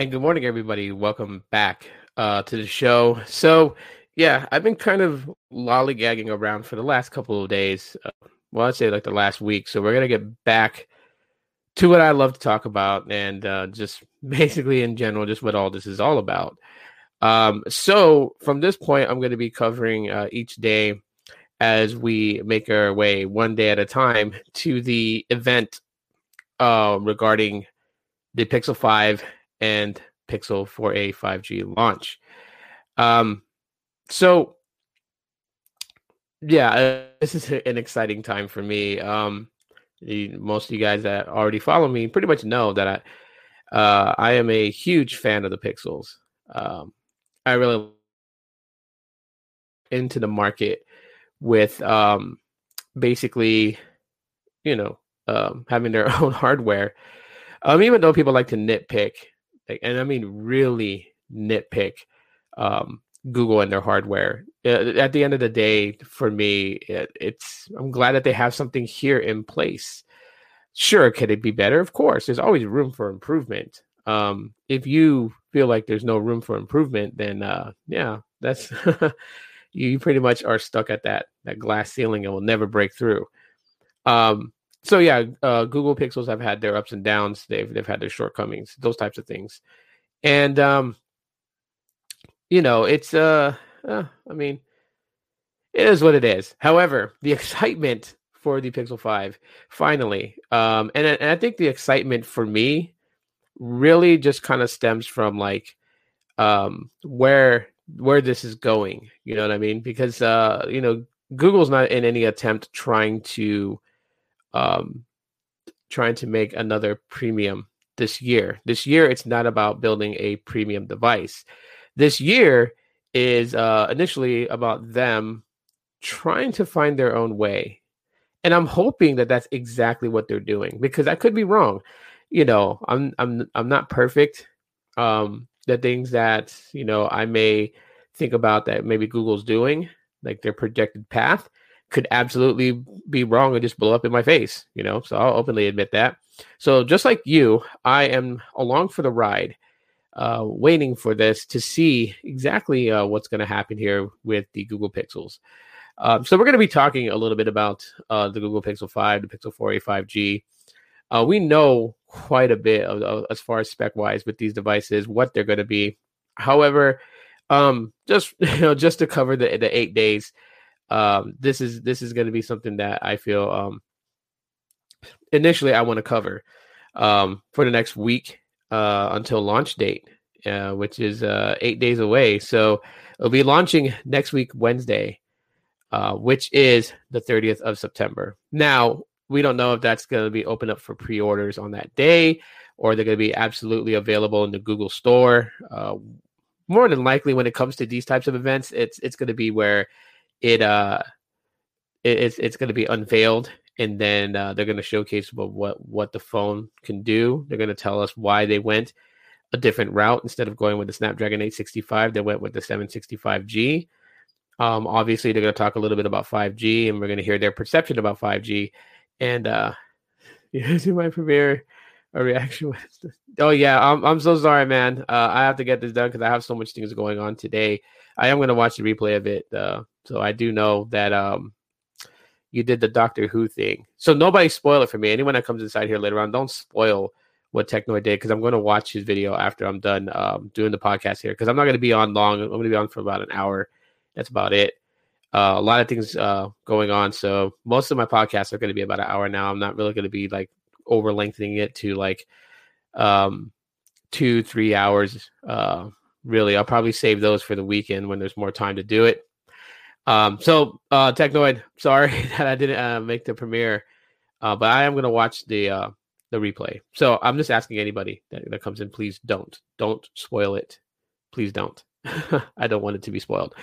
And good morning, everybody. Welcome back uh, to the show. So, yeah, I've been kind of lollygagging around for the last couple of days. Uh, well, I'd say like the last week. So, we're going to get back to what I love to talk about and uh, just basically in general, just what all this is all about. Um, so, from this point, I'm going to be covering uh, each day as we make our way one day at a time to the event uh, regarding the Pixel 5 and Pixel 4a 5G launch. Um, so, yeah, this is an exciting time for me. Um, the, most of you guys that already follow me pretty much know that I, uh, I am a huge fan of the Pixels. Um, I really into the market with um, basically, you know, um, having their own hardware. Um, even though people like to nitpick, and I mean really nitpick um, Google and their hardware. At the end of the day, for me, it, it's I'm glad that they have something here in place. Sure, could it be better? Of course, there's always room for improvement. Um, if you feel like there's no room for improvement, then uh, yeah, that's you pretty much are stuck at that that glass ceiling and will never break through. Um, so yeah, uh, Google Pixels have had their ups and downs. They've they've had their shortcomings, those types of things, and um, you know, it's uh, uh, I mean, it is what it is. However, the excitement for the Pixel Five finally, um, and, and I think the excitement for me really just kind of stems from like um where where this is going. You know what I mean? Because uh, you know, Google's not in any attempt trying to um trying to make another premium this year. This year it's not about building a premium device. This year is uh initially about them trying to find their own way. And I'm hoping that that's exactly what they're doing because I could be wrong. You know, I'm I'm I'm not perfect. Um the things that you know I may think about that maybe Google's doing, like their projected path, could absolutely be wrong and just blow up in my face. You know, so I'll openly admit that. So just like you, I am along for the ride, uh, waiting for this to see exactly uh, what's going to happen here with the Google Pixels. Um, so we're going to be talking a little bit about uh, the Google Pixel 5, the Pixel 4a 5G. Uh, we know quite a bit of, of, as far as spec wise with these devices, what they're going to be. However, um, just you know, just to cover the the eight days, um, this is this is going to be something that I feel um initially I want to cover um for the next week uh until launch date, uh, which is uh eight days away. So it'll be launching next week Wednesday, uh, which is the 30th of September. Now we don't know if that's going to be open up for pre-orders on that day or they're going to be absolutely available in the Google Store. Uh, more than likely, when it comes to these types of events, it's it's going to be where it uh it, it's it's going to be unveiled, and then uh, they're going to showcase what, what what the phone can do. They're going to tell us why they went a different route instead of going with the Snapdragon 865. They went with the 765G. Um, obviously, they're going to talk a little bit about 5G, and we're going to hear their perception about 5G and uh see my premiere a reaction oh yeah i'm, I'm so sorry man uh, i have to get this done because i have so much things going on today i am going to watch the replay of it uh, so i do know that um you did the doctor who thing so nobody spoil it for me anyone that comes inside here later on don't spoil what technoid did because i'm going to watch his video after i'm done um, doing the podcast here because i'm not going to be on long i'm going to be on for about an hour that's about it uh, a lot of things uh, going on. So most of my podcasts are going to be about an hour now. I'm not really going to be like over lengthening it to like um, two, three hours. Uh, really, I'll probably save those for the weekend when there's more time to do it. Um, so uh, Technoid, sorry that I didn't uh, make the premiere, uh, but I am going to watch the uh, the replay. So I'm just asking anybody that, that comes in, please don't don't spoil it. Please don't. I don't want it to be spoiled.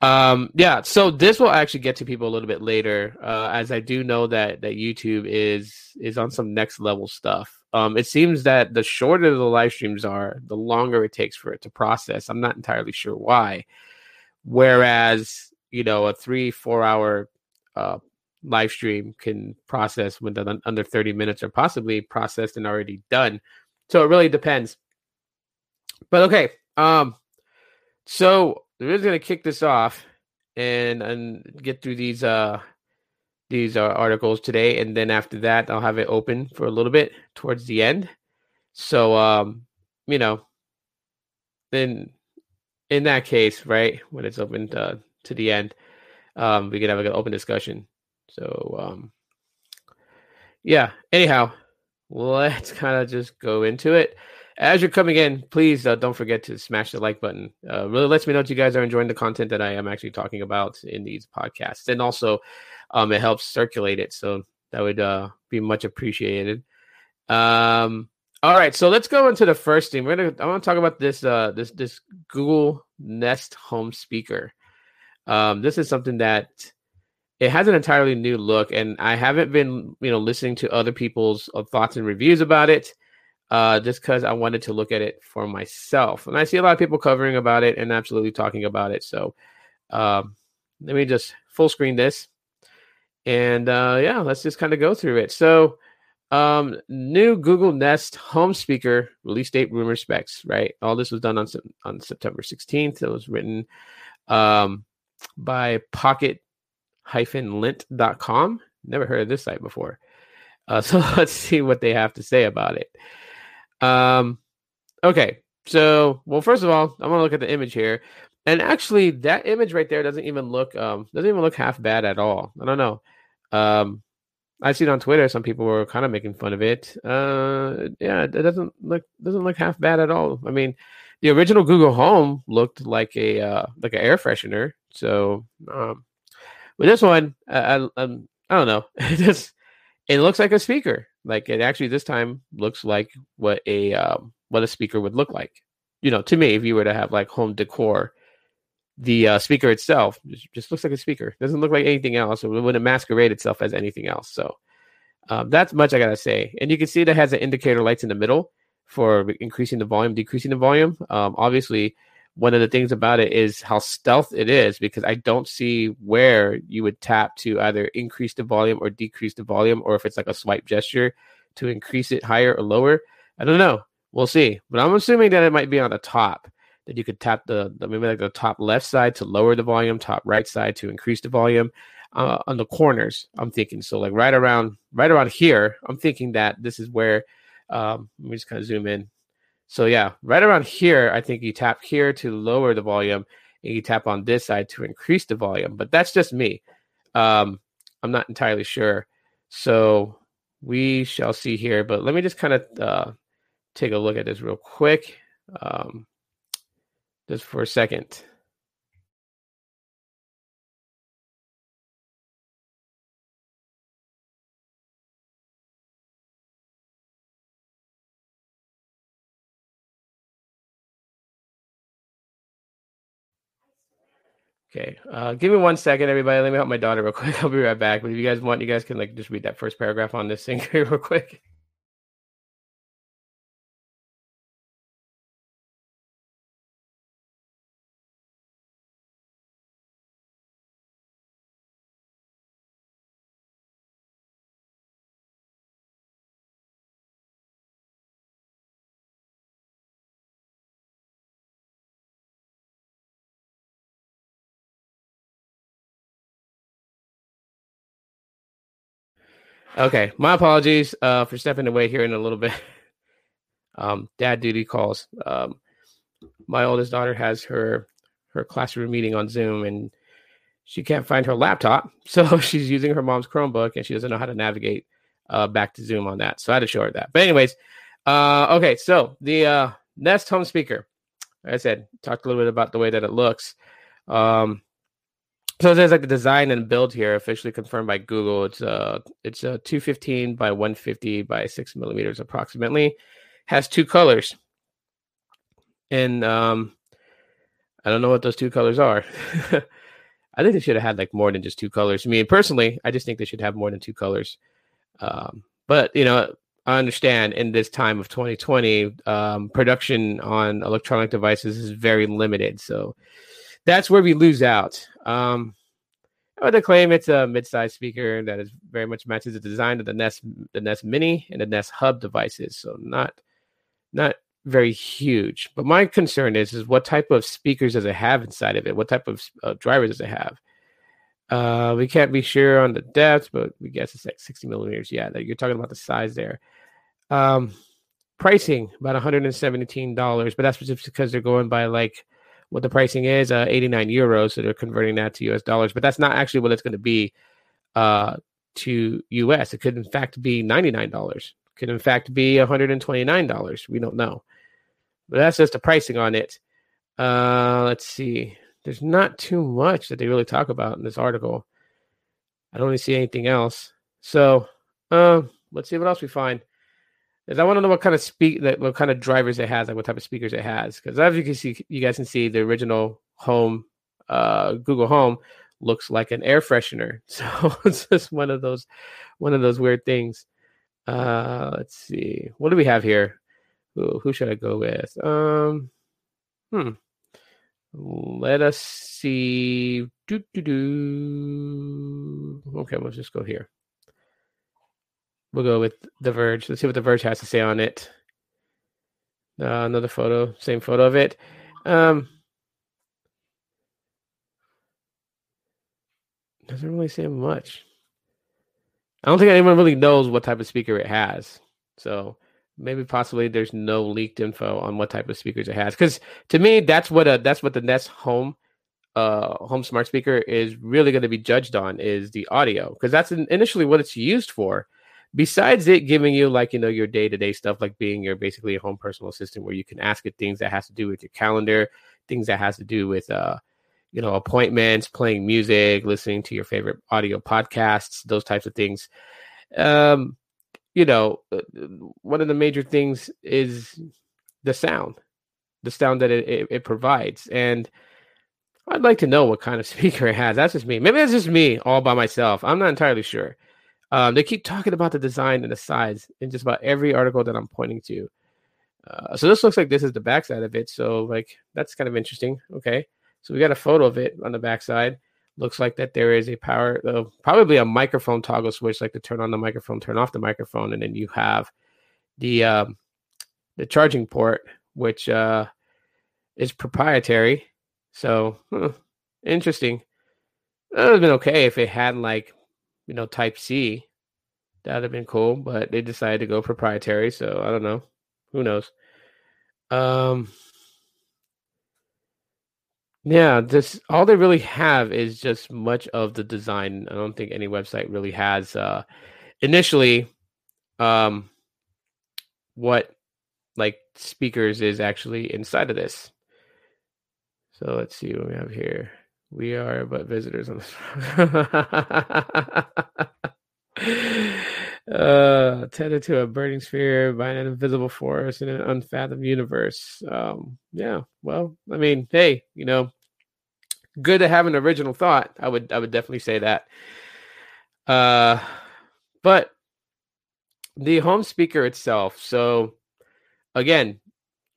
Um, yeah, so this will actually get to people a little bit later, uh, as I do know that that YouTube is is on some next level stuff. Um, it seems that the shorter the live streams are, the longer it takes for it to process. I'm not entirely sure why. Whereas, you know, a three four hour uh, live stream can process when within under 30 minutes, or possibly processed and already done. So it really depends. but okay. Um, so we're just gonna kick this off and and get through these uh these uh, articles today, and then after that, I'll have it open for a little bit towards the end. So, um, you know, then in that case, right, when it's open to, to the end, um, we can have like an open discussion. So, um, yeah. Anyhow, let's kind of just go into it. As you're coming in, please uh, don't forget to smash the like button. Uh, really lets me know that you guys are enjoying the content that I am actually talking about in these podcasts, and also um, it helps circulate it. So that would uh, be much appreciated. Um, all right, so let's go into the first thing. We're gonna I want to talk about this uh, this this Google Nest Home speaker. Um, this is something that it has an entirely new look, and I haven't been you know listening to other people's uh, thoughts and reviews about it. Uh, just because I wanted to look at it for myself, and I see a lot of people covering about it and absolutely talking about it. So, um, let me just full screen this and uh, yeah, let's just kind of go through it. So, um, new Google Nest home speaker release date rumor specs. Right, all this was done on on September 16th. It was written um, by Pocket-Lint.com. Never heard of this site before. Uh, so let's see what they have to say about it. Um, okay, so well, first of all, I want to look at the image here. And actually, that image right there doesn't even look um doesn't even look half bad at all. I don't know. Um, I've seen on Twitter some people were kind of making fun of it. Uh, yeah, it doesn't look doesn't look half bad at all. I mean, the original Google Home looked like a uh, like an air freshener. So um, with this one, I, I, um, I don't know. It it looks like a speaker. Like it actually this time looks like what a um, what a speaker would look like. You know, to me, if you were to have like home decor the uh, speaker itself just, just, looks like a speaker. Doesn't look like anything else. It wouldn't masquerade itself as anything else. So um, that's much I gotta say. And you can see that has an indicator lights in the middle for increasing the volume, decreasing the volume. Um, obviously, one of the things about it is how stealth it is because I don't see where you would tap to either increase the volume or decrease the volume, or if it's like a swipe gesture to increase it higher or lower. I don't know. We'll see. But I'm assuming that it might be on the top that you could tap the, the maybe like the top left side to lower the volume, top right side to increase the volume. Uh, on the corners, I'm thinking so like right around right around here. I'm thinking that this is where um, let me just kind of zoom in. So yeah, right around here, I think you tap here to lower the volume, and you tap on this side to increase the volume. But that's just me. Um, I'm not entirely sure. So we shall see here. But let me just kind of uh, take a look at this real quick. Um, just for a second. Okay, uh, give me one second, everybody. Let me help my daughter real quick. I'll be right back. But if you guys want, you guys can like just read that first paragraph on this thing real quick. Okay, my apologies uh, for stepping away here in a little bit. Um, dad duty calls. Um, my oldest daughter has her her classroom meeting on Zoom, and she can't find her laptop, so she's using her mom's Chromebook, and she doesn't know how to navigate uh, back to Zoom on that. So I had to show her that. But anyways, uh, okay, so the uh, Nest home speaker. Like I said, talked a little bit about the way that it looks. Um, so there's like the design and build here officially confirmed by Google. It's uh it's a 215 by 150 by six millimeters approximately. Has two colors. And um I don't know what those two colors are. I think they should have had like more than just two colors. I mean, personally, I just think they should have more than two colors. Um, but you know, I understand in this time of 2020, um, production on electronic devices is very limited. So that's where we lose out. Um, I would claim it's a mid-sized speaker that is very much matches the design of the Nest, the Nest Mini and the Nest Hub devices. So not, not very huge. But my concern is is what type of speakers does it have inside of it? What type of uh, drivers does it have? Uh, we can't be sure on the depth, but we guess it's like 60 millimeters. Yeah, that you're talking about the size there. Um, pricing about 117 dollars, but that's just because they're going by like what the pricing is, uh, 89 euros. So they're converting that to US dollars, but that's not actually what it's going to be uh, to US. It could in fact be 99 dollars. Could in fact be 129 dollars. We don't know, but that's just the pricing on it. Uh, let's see there's not too much that they really talk about in this article. I don't really see anything else. So uh, let's see what else we find. Is I want to know what kind of speak that what kind of drivers it has, like what type of speakers it has. Because as you can see, you guys can see the original home uh, Google Home looks like an air freshener. So it's just one of those one of those weird things. Uh, let's see. What do we have here? Who, who should I go with? Um, hmm. Let us see. Do, do, do. Okay, let's just go here. We'll go with The Verge. Let's see what The Verge has to say on it. Uh, another photo, same photo of it. Um, doesn't really say much. I don't think anyone really knows what type of speaker it has. So maybe possibly there's no leaked info on what type of speakers it has because to me that's what a that's what the nest home uh home smart speaker is really going to be judged on is the audio because that's initially what it's used for besides it giving you like you know your day-to-day stuff like being your basically a home personal assistant where you can ask it things that has to do with your calendar things that has to do with uh you know appointments playing music listening to your favorite audio podcasts those types of things um you know, uh, one of the major things is the sound, the sound that it, it, it, provides. And I'd like to know what kind of speaker it has. That's just me. Maybe that's just me all by myself. I'm not entirely sure. Um, they keep talking about the design and the size in just about every article that I'm pointing to. Uh, so this looks like this is the backside of it. So like that's kind of interesting. Okay, so we got a photo of it on the backside looks like that there is a power uh, probably a microphone toggle switch like to turn on the microphone turn off the microphone and then you have the um, the charging port which uh, is proprietary so huh, interesting it would have been okay if it had like you know type c that would have been cool but they decided to go proprietary so i don't know who knows um yeah, this all they really have is just much of the design. I don't think any website really has uh initially um what like speakers is actually inside of this. So let's see what we have here. We are but visitors on this. uh tethered to a burning sphere by an invisible force in an unfathomed universe. Um yeah well i mean hey you know good to have an original thought. I would i would definitely say that. Uh but the home speaker itself so again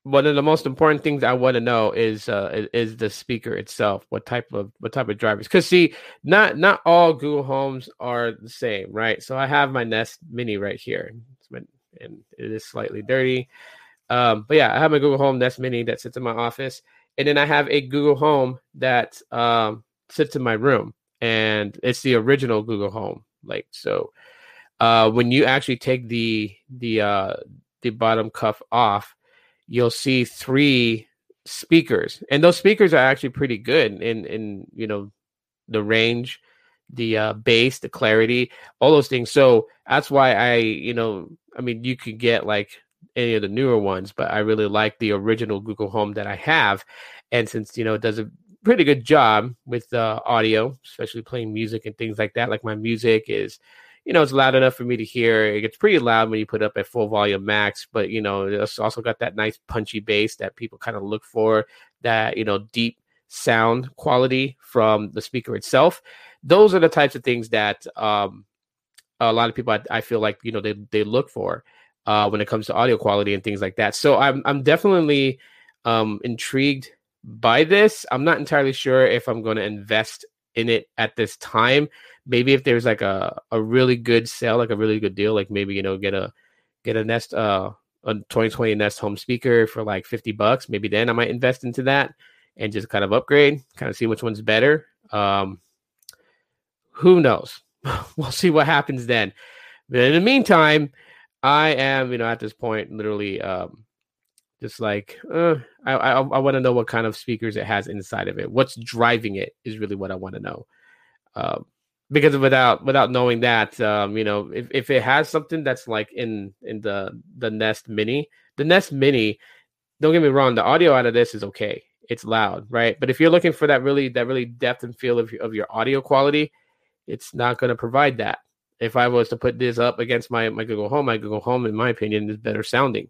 one of the most important things I want to know is uh, is the speaker itself. What type of what type of drivers? Because see, not not all Google Homes are the same, right? So I have my Nest Mini right here, and it is slightly dirty. Um, but yeah, I have my Google Home Nest Mini that sits in my office, and then I have a Google Home that um, sits in my room, and it's the original Google Home. Like so, uh, when you actually take the the uh, the bottom cuff off you'll see three speakers, and those speakers are actually pretty good in in you know the range, the uh, bass, the clarity, all those things. So that's why I you know I mean you could get like any of the newer ones, but I really like the original Google Home that I have, and since you know it does a pretty good job with uh, audio, especially playing music and things like that. Like my music is you know, it's loud enough for me to hear. It gets pretty loud when you put up at full volume max, but you know, it's also got that nice punchy bass that people kind of look for, that, you know, deep sound quality from the speaker itself. Those are the types of things that um, a lot of people I, I, feel like, you know, they, they look for uh, when it comes to audio quality and things like that. So I'm, I'm definitely um, intrigued by this. I'm not entirely sure if I'm going to invest in it at this time maybe if there's like a, a really good sale, like a really good deal, like maybe you know get a get a Nest uh a 2020 Nest home speaker for like 50 bucks, maybe then I might invest into that and just kind of upgrade, kind of see which one's better. Um, who knows? we'll see what happens then. But in the meantime, I am, you know, at this point, literally, um, just like uh, I, I, I want to know what kind of speakers it has inside of it. What's driving it is really what I want to know. Um, because without without knowing that, um, you know, if, if it has something that's like in in the the Nest Mini, the Nest Mini, don't get me wrong, the audio out of this is okay. It's loud, right? But if you're looking for that really that really depth and feel of of your audio quality, it's not going to provide that. If I was to put this up against my my Google Home, my Google Home, in my opinion, is better sounding.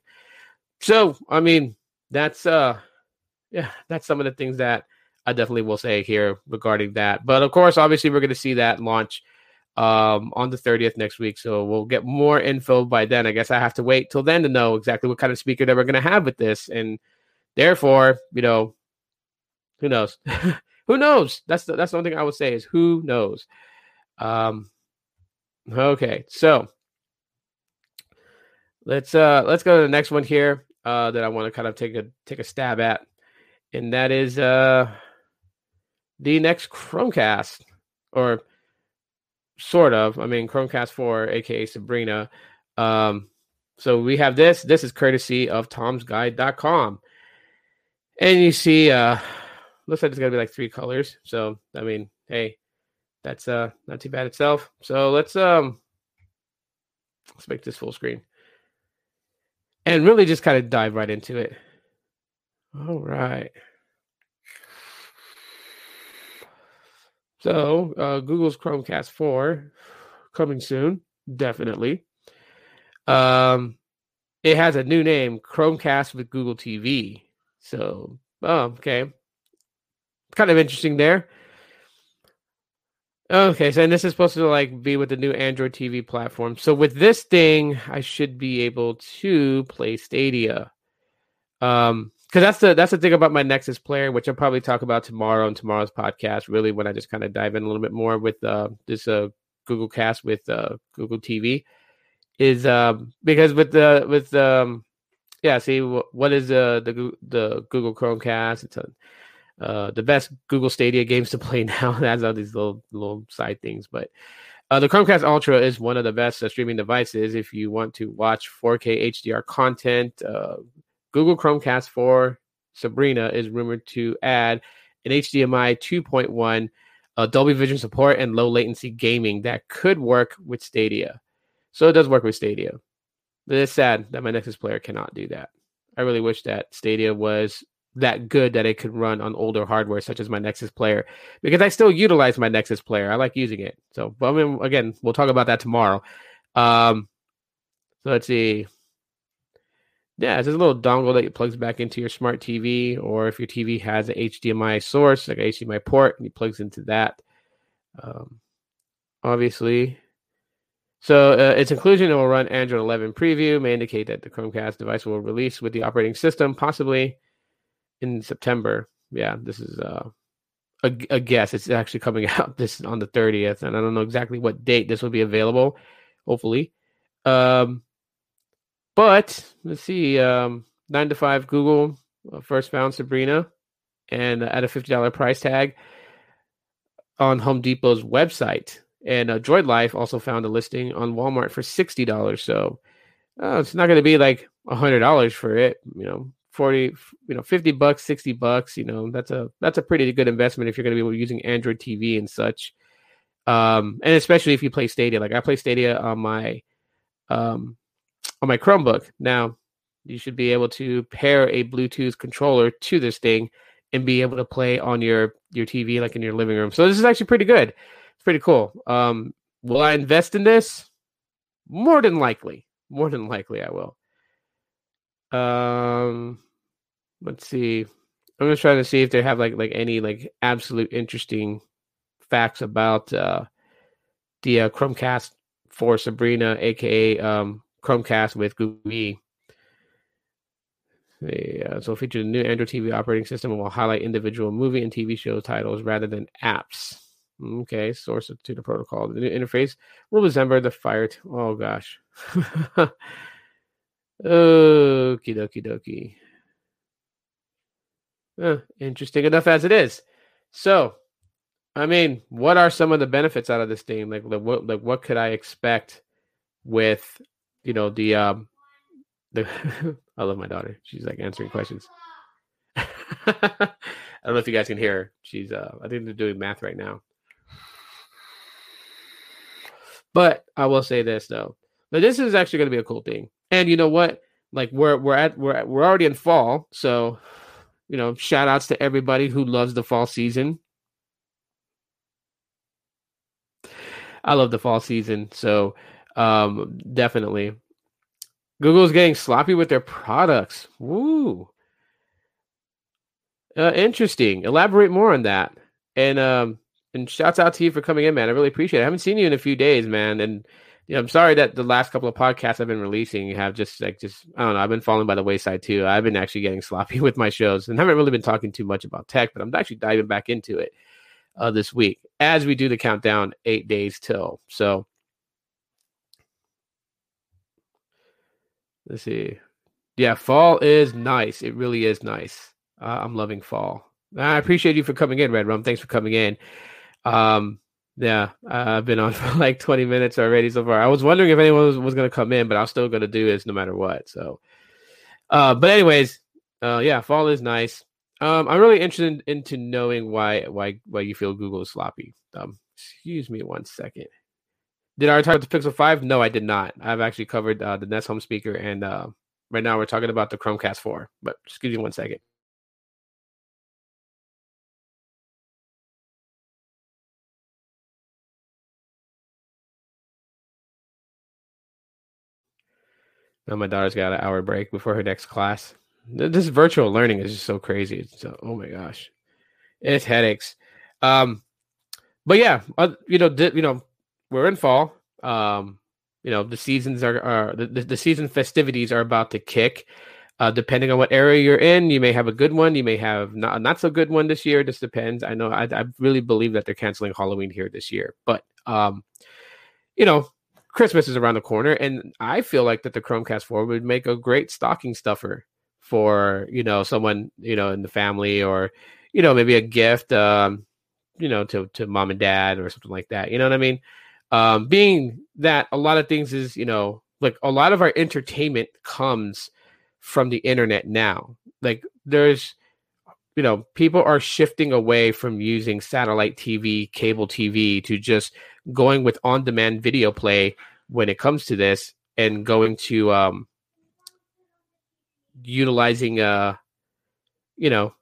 So, I mean, that's uh, yeah, that's some of the things that I definitely will say here regarding that. But of course, obviously, we're going to see that launch um, on the 30th next week. So we'll get more info by then. I guess I have to wait till then to know exactly what kind of speaker that we're going to have with this. And therefore, you know, who knows? who knows? That's the, that's the only thing I would say is who knows. Um, okay, so let's uh let's go to the next one here uh that I want to kind of take a take a stab at, and that is uh the next Chromecast or sort of. I mean, Chromecast 4, aka Sabrina. Um, so we have this. This is courtesy of tomsguide.com. And you see, uh, looks like it's gonna be like three colors. So I mean, hey, that's uh not too bad itself. So let's um let's make this full screen. And really just kind of dive right into it. All right. So uh, Google's Chromecast 4 coming soon, definitely. Um, it has a new name, Chromecast with Google TV. So, oh, okay, kind of interesting there. Okay, so and this is supposed to like be with the new Android TV platform. So with this thing, I should be able to play Stadia. Um, because that's the that's the thing about my Nexus player, which I'll probably talk about tomorrow in tomorrow's podcast. Really, when I just kind of dive in a little bit more with uh, this uh, Google Cast with uh, Google TV, is um, because with the with um, yeah, see what is uh, the the Google Chromecast? It's a uh, the best Google Stadia games to play now. That's all these little little side things, but uh, the Chromecast Ultra is one of the best uh, streaming devices if you want to watch 4K HDR content. Uh, Google Chromecast 4 Sabrina is rumored to add an HDMI 2.1, uh, Dolby Vision support, and low latency gaming that could work with Stadia. So it does work with Stadia. But it's sad that my Nexus player cannot do that. I really wish that Stadia was that good that it could run on older hardware such as my Nexus player because I still utilize my Nexus player. I like using it. So, but I mean, again, we'll talk about that tomorrow. Um, so let's see. Yeah, it's a little dongle that plugs back into your smart TV, or if your TV has an HDMI source, like an HDMI port, and it plugs into that. Um, obviously, so uh, its inclusion it will run Android 11 preview may indicate that the Chromecast device will release with the operating system, possibly in September. Yeah, this is uh, a, a guess. It's actually coming out this on the 30th, and I don't know exactly what date this will be available. Hopefully, um, but let's see. Um, nine to five Google uh, first found Sabrina, and at a fifty dollar price tag on Home Depot's website. And uh, Droid Life also found a listing on Walmart for sixty dollars. So uh, it's not going to be like hundred dollars for it. You know, 40 you know 50 bucks 60 bucks you know that's a that's a pretty good investment if you're going to be using android tv and such. Um and especially if you play stadia. Like i play stadia on my um on my chromebook. Now you should be able to pair a bluetooth controller to this thing and be able to play on your your tv like in your living room. So this is actually pretty good. It's pretty cool. Um will i invest in this? More than likely. More than likely i will. Um let's see. I'm just trying to see if they have like like any like absolute interesting facts about uh the uh, Chromecast 4 Sabrina, aka um Chromecast with Google. Yeah, so features a new Android TV operating system and will highlight individual movie and TV show titles rather than apps. Okay, source to the protocol. The new interface will resemble the Fire. T- oh gosh. Okie dokie dokie. Interesting enough as it is. So, I mean, what are some of the benefits out of this thing? Like, like what, like what could I expect with, you know, the um, the I love my daughter. She's like answering questions. I don't know if you guys can hear her. She's uh, I think they're doing math right now. But I will say this though, but this is actually going to be a cool thing. And you know what? Like we're we're at we're we're already in fall, so you know, shout outs to everybody who loves the fall season. I love the fall season, so um, definitely. Google's getting sloppy with their products. Woo. Uh, interesting. Elaborate more on that. And um, and shouts out to you for coming in, man. I really appreciate it. I haven't seen you in a few days, man. And know, I'm sorry that the last couple of podcasts I've been releasing have just like just I don't know. I've been falling by the wayside too. I've been actually getting sloppy with my shows and haven't really been talking too much about tech, but I'm actually diving back into it uh, this week as we do the countdown eight days till. So let's see. Yeah, fall is nice. It really is nice. Uh, I'm loving fall. I appreciate you for coming in, Red Rum. Thanks for coming in. Um, yeah, I've been on for like 20 minutes already so far. I was wondering if anyone was, was going to come in, but I'm still going to do this no matter what. So, uh, but anyways, uh, yeah, fall is nice. Um, I'm really interested in, into knowing why why why you feel Google is sloppy. Um, excuse me one second. Did I talk about the Pixel Five? No, I did not. I've actually covered uh, the Nest Home speaker, and uh, right now we're talking about the Chromecast Four. But excuse me one second. Now my daughter's got an hour break before her next class. This virtual learning is just so crazy. It's so, oh my gosh, it's headaches. Um, but yeah, uh, you know, di- you know, we're in fall. Um, you know, the seasons are, are the, the season festivities are about to kick. Uh, depending on what area you're in, you may have a good one. You may have not not so good one this year. This depends. I know I, I really believe that they're canceling Halloween here this year, but um, you know, Christmas is around the corner, and I feel like that the Chromecast 4 would make a great stocking stuffer for you know someone you know in the family or you know maybe a gift um you know to to mom and dad or something like that you know what i mean? Um being that a lot of things is you know like a lot of our entertainment comes from the internet now. Like there's you know people are shifting away from using satellite tv cable tv to just going with on demand video play when it comes to this and going to um, utilizing uh you know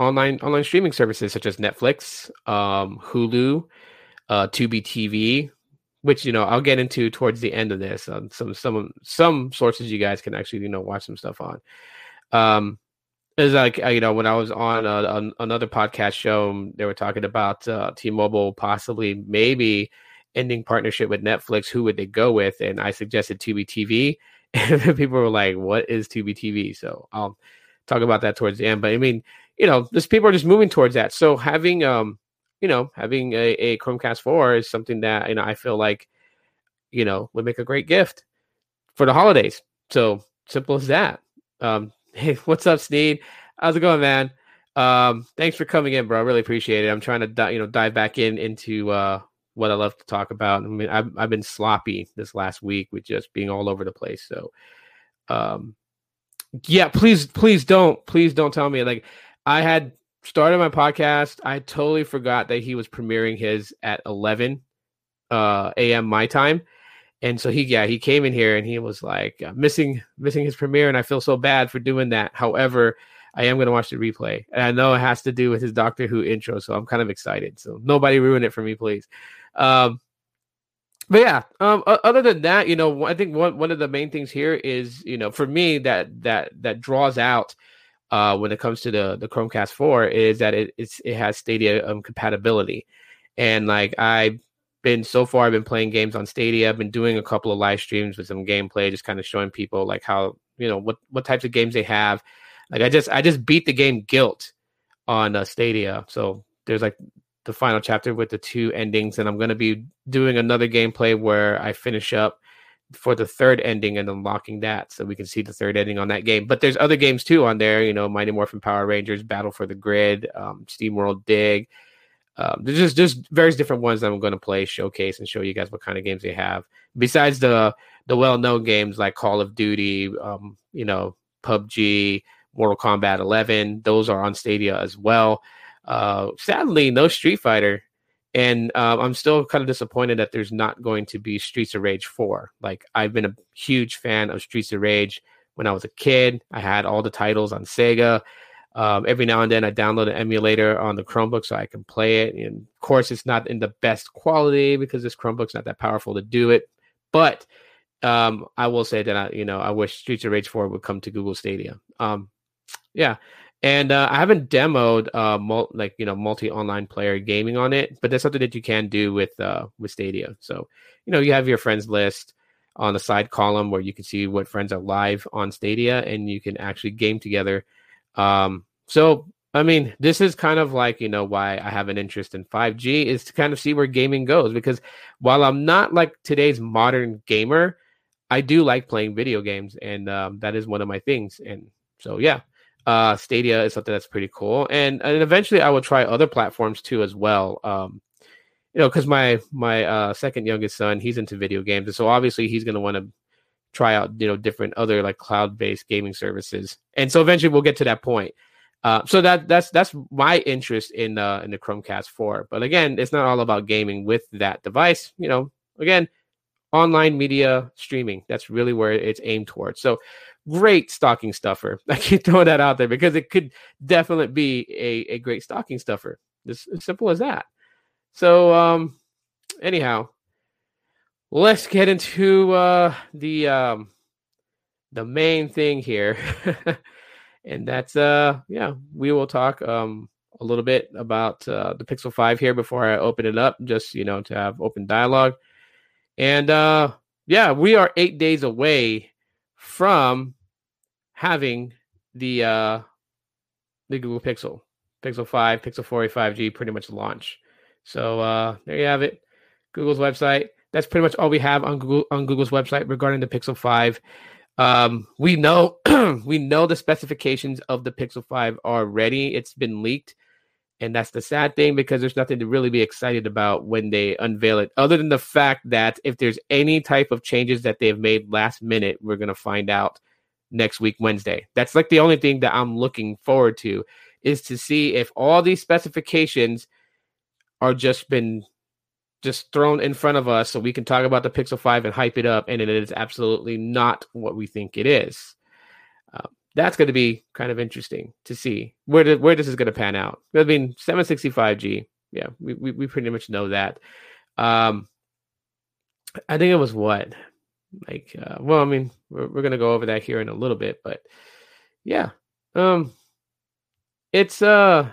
online online streaming services such as Netflix, um, Hulu, uh, Tubi TV, which you know I'll get into towards the end of this. Some some some sources you guys can actually you know watch some stuff on. Um, is like you know when I was on, a, on another podcast show, they were talking about uh, T-Mobile possibly maybe ending partnership with Netflix. Who would they go with? And I suggested Tubi TV, and people were like, "What is Tubi TV?" So I'll talk about that towards the end. But I mean, you know, this people are just moving towards that. So having um, you know, having a, a Chromecast four is something that you know I feel like, you know, would make a great gift for the holidays. So simple as that. Um, Hey, what's up, Sneed? How's it going, man? Um, thanks for coming in, bro. I really appreciate it. I'm trying to you know dive back in into uh what I love to talk about. I mean, I've I've been sloppy this last week with just being all over the place. So, um, yeah, please, please don't, please don't tell me like I had started my podcast. I totally forgot that he was premiering his at 11 uh a.m. my time and so he yeah he came in here and he was like uh, missing missing his premiere. And i feel so bad for doing that. However i am going to watch the replay. And i know it has to do with his doctor who intro so i'm kind of excited. So nobody ruin it for me please. Um but yeah um other than that you know i think one, one of the main things here is you know for me that that that draws out uh when it comes to the the chromecast 4 is that it it's, it has stadia um, compatibility. And like i been so far I've been playing games on Stadia. I've been doing a couple of live streams with some gameplay, just kind of showing people like how you know what what types of games they have. Like I just I just beat the game Gylt on uh, Stadia, so there's like the final chapter with the two endings, and I'm gonna be doing another gameplay where I finish up for the third ending and unlocking that so we can see the third ending on that game. But there's other games too on there, you know, Mighty Morphin Power Rangers, Battle for the Grid, um, Steam World Dig. Um, there's just just various different ones that I'm going to play, showcase, and show you guys what kind of games they have. Besides the the well known games like Call of Duty, um, you know, PUBG, Mortal Kombat 11, those are on Stadia as well. Uh, sadly, no Street Fighter and um, I'm still kind of disappointed that there's not going to be Streets of Rage 4. Like I've been a huge fan of Streets of Rage when I was a kid. I had all the titles on Sega. Um, every now and then I download an emulator on the Chromebook so I can play it. And of course, it's not in the best quality because this Chromebook's not that powerful to do it. But um, I will say that I, you know, I wish Streets of Rage 4 would come to Google Stadia. Um, yeah, and uh, I haven't demoed uh, mul- like you know multi online player gaming on it, but that's something that you can do with uh, with Stadia. So you know you have your friends list on the side column where you can see what friends are live on Stadia, and you can actually game together. Um, so I mean, this is kind of like you know why I have an interest in 5G is to kind of see where gaming goes because while I'm not like today's modern gamer, I do like playing video games, and um, that is one of my things. And so yeah, uh, Stadia is something that's pretty cool, and and eventually I will try other platforms too as well. Um, you know, because my my uh, second youngest son he's into video games, and so obviously he's going to want to try out you know different other like cloud based gaming services, and so eventually we'll get to that point. Uh, so that that's that's my interest in uh, in the Chromecast 4. But again, it's not all about gaming with that device. You know, again, online media streaming. That's really where it's aimed towards. So great stocking stuffer. I keep throwing that out there because it could definitely be a, a great stocking stuffer. It's as simple as that. So, um, anyhow, let's get into uh, the um, the main thing here, and that's uh, yeah, we will talk um a little bit about uh, the Pixel Five here before I open it up, just you know to have open dialogue, and uh, yeah, we are eight days away from having the uh the Google Pixel, Pixel 5, Pixel 4a 5G pretty much launch. So uh there you have it. Google's website. That's pretty much all we have on Google on Google's website regarding the Pixel 5. Um, we know we know the specifications of the Pixel 5 are ready. It's been leaked. And that's the sad thing because there's nothing to really be excited about when they unveil it, other than the fact that if there's any type of changes that they've made last minute, we're to find out next week, Wednesday. That's like the only thing that I'm looking forward to is to see if all these specifications are just been just thrown in front of us so we can talk about the Pixel 5 and hype it up, and it is absolutely not what we think it is. Um, that's going to be kind of interesting to see where the, where this is going to pan out. I mean, 765G, yeah, we, we, we pretty much know that. Um, I think it was what, like, uh, well, I mean, we're, we're going to go over that here in a little bit, but yeah, um, it's uh,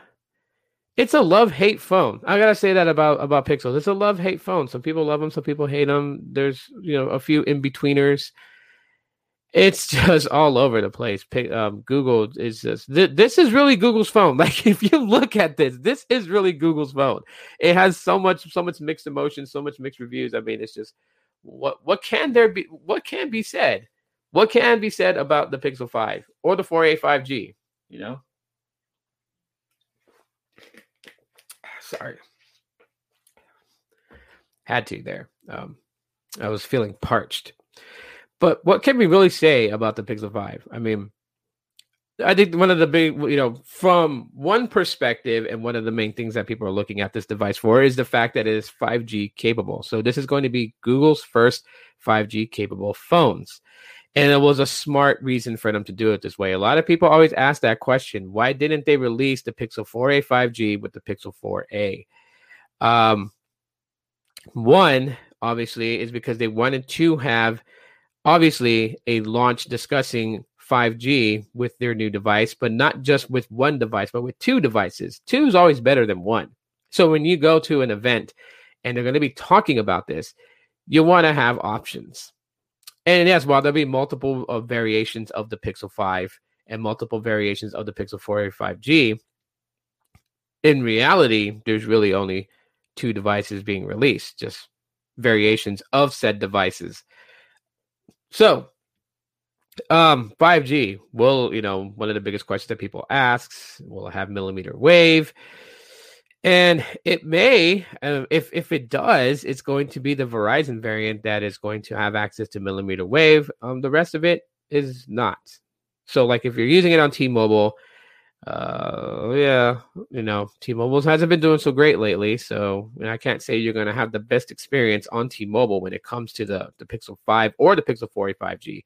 it's a love hate phone. I gotta say that about about Pixels. It's a love hate phone. Some people love them, some people hate them. There's you know a few in betweeners it's just all over the place. Um, Google is just th- this is really Google's phone. Like if you look at this, this is really Google's phone. It has so much, so much mixed emotions, so much mixed reviews. I mean, it's just what what can there be? What can be said? What can be said about the Pixel Five or the 4A 5G? You know. Sorry, had to there. Um, I was feeling parched. But what can we really say about the Pixel 5? I mean, I think one of the big, you know, from one perspective, and one of the main things that people are looking at this device for is the fact that it is 5G capable. So this is going to be Google's first 5G capable phones. And it was a smart reason for them to do it this way. A lot of people always ask that question why didn't they release the Pixel 4a 5G with the Pixel 4a? Um, one, obviously, is because they wanted to have obviously a launch discussing 5G with their new device, but not just with one device, but with two devices. Two is always better than one. So when you go to an event and they're going to be talking about this, you want to have options. And yes, while there'll be multiple uh, variations of the Pixel 5 and multiple variations of the Pixel 4 a 5G, in reality, there's really only two devices being released, just variations of said devices. So, um, 5G will, you know, one of the biggest questions that people asks, will it have millimeter wave? And it may, uh, if if it does, it's going to be the Verizon variant that is going to have access to millimeter wave. Um, the rest of it is not. So, like if you're using it on T-Mobile, uh, yeah, you know, T-Mobile hasn't been doing so great lately. So I can't say you're going to have the best experience on T-Mobile when it comes to the the Pixel Five or the Pixel 4a 5G.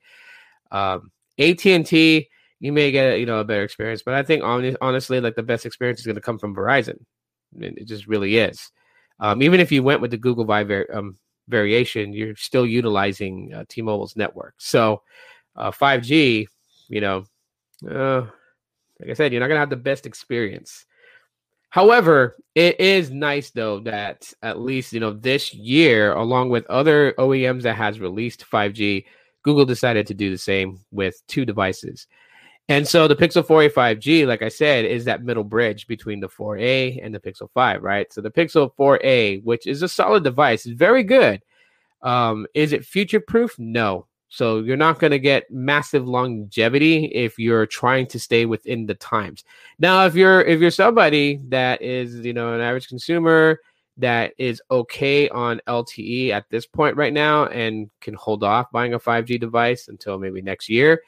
Um, AT&T, you may get you know a better experience, but I think honestly, like the best experience is going to come from Verizon. It just really is. Um, even if you went with the Google Fi um, variation, you're still utilizing uh, T-Mobile's network. So uh, 5G, you know, uh, like I said, you're not gonna have the best experience. However, it is nice though that at least you know this year, along with other OEMs that has released 5G, Google decided to do the same with two devices. And so the Pixel 4a 5G, like I said, is that middle bridge between the 4a and the Pixel 5, right? So the Pixel 4a, which is a solid device, is very good. Um, is it future proof? No. So you're not going to get massive longevity if you're trying to stay within the times. Now, if you're if you're somebody that is, you know, an average consumer that is okay on LTE at this point right now and can hold off buying a 5G device until maybe next year,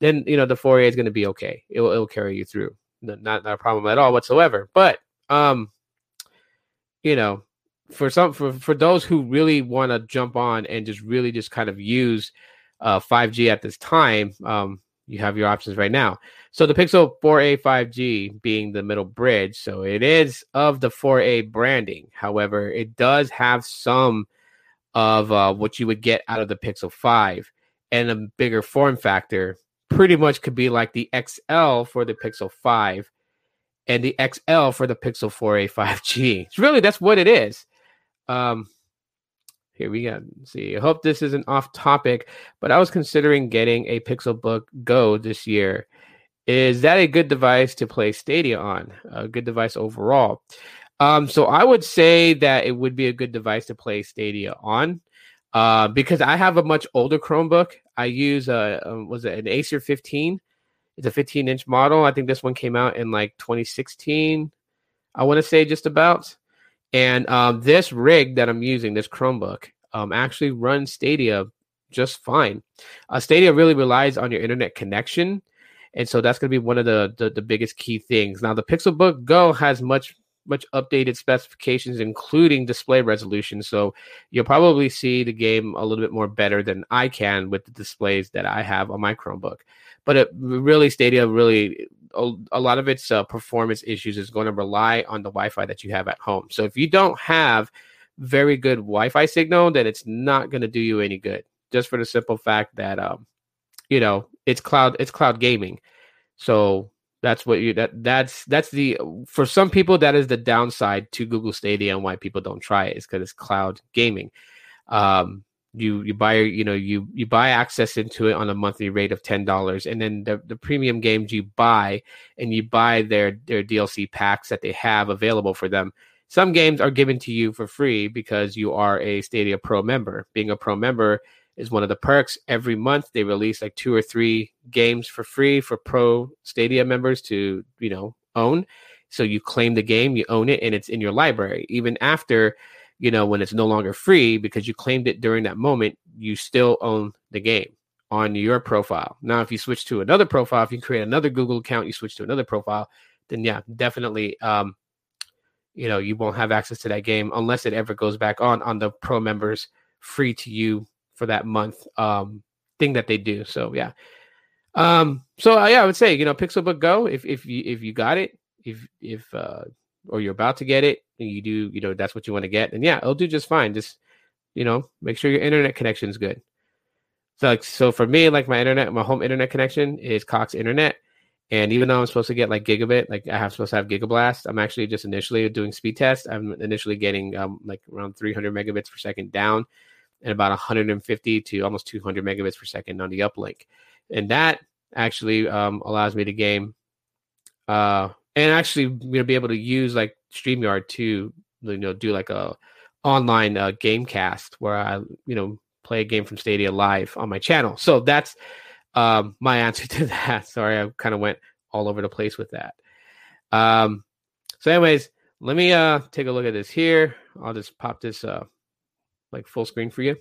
then you know the 4A is going to be okay. It will, it will carry you through. Not not a problem at all whatsoever. But um, you know, for some for for those who really want to jump on and just really just kind of use uh 5G at this time, um, you have your options right now. So the Pixel 4a 5G being the middle bridge, so it is of the 4a branding. However, it does have some of uh, what you would get out of the Pixel 5 and a bigger form factor pretty much could be like the XL for the Pixel 5 and the XL for the Pixel 4a 5G. It's really that's what it is. Um, here we go. see. I hope this isn't off topic, but I was considering getting a Pixel Book Go this year. Is that a good device to play Stadia on? A good device overall? Um, so I would say that it would be a good device to play Stadia on. Uh, because I have a much older Chromebook. I use a, a was it an Acer 15? It's a 15 inch model. I think this one came out in like 2016. I want to say just about. And um, this rig that I'm using, this Chromebook, um, actually runs Stadia just fine. Uh, Stadia really relies on your internet connection, and so that's going to be one of the, the, the biggest key things. Now, the Pixelbook Go has much much updated specifications, including display resolution. So you'll probably see the game a little bit more better than I can with the displays that I have on my Chromebook. But it really, Stadia really a, lot of its uh, performance issues is going to rely on the Wi-Fi that you have at home. So if you don't have very good Wi-Fi signal, then it's not going to do you any good. Just for the simple fact that um, you know, it's cloud it's cloud gaming. So that's what you that that's that's the for some people that is the downside to Google Stadia and why people don't try it is because it's cloud gaming. Um, you you buy you know you you buy access into it on a monthly rate of ten dollars, and then the the premium games you buy and you buy their their DLC packs that they have available for them. Some games are given to you for free because you are a Stadia Pro member. Being a Pro member is one of the perks. Every month they release like two or three games for free for pro Stadia members to, you know, own. So you claim the game, you own it, and it's in your library. Even after, you know, when it's no longer free because you claimed it during that moment, you still own the game on your profile. Now, if you switch to another profile, if you create another Google account, you switch to another profile, then yeah, definitely um, you know, you won't have access to that game unless it ever goes back on on the pro members free to you for that month um, thing that they do. So yeah. Um, so uh, yeah, I would say you know Pixelbook Go if if you if you got it if if uh, or you're about to get it and you do you know that's what you want to get and yeah it'll do just fine. Just you know make sure your internet connection is good. So like so for me like my internet my home internet connection is Cox Internet. And even though I'm supposed to get like gigabit, like I have supposed to have gigablast, I'm actually just initially doing speed tests. I'm initially getting um, like around 300 megabits per second down and about 150 to almost 200 megabits per second on the uplink. And that actually um, allows me to game uh, and actually you know, be able to use like StreamYard to you know do like a online uh, game cast where I you know play a game from Stadia live on my channel. So that's um, my answer to that. Sorry, I kind of went all over the place with that. Um, so, anyways, let me uh take a look at this here. I'll just pop this uh like full screen for you.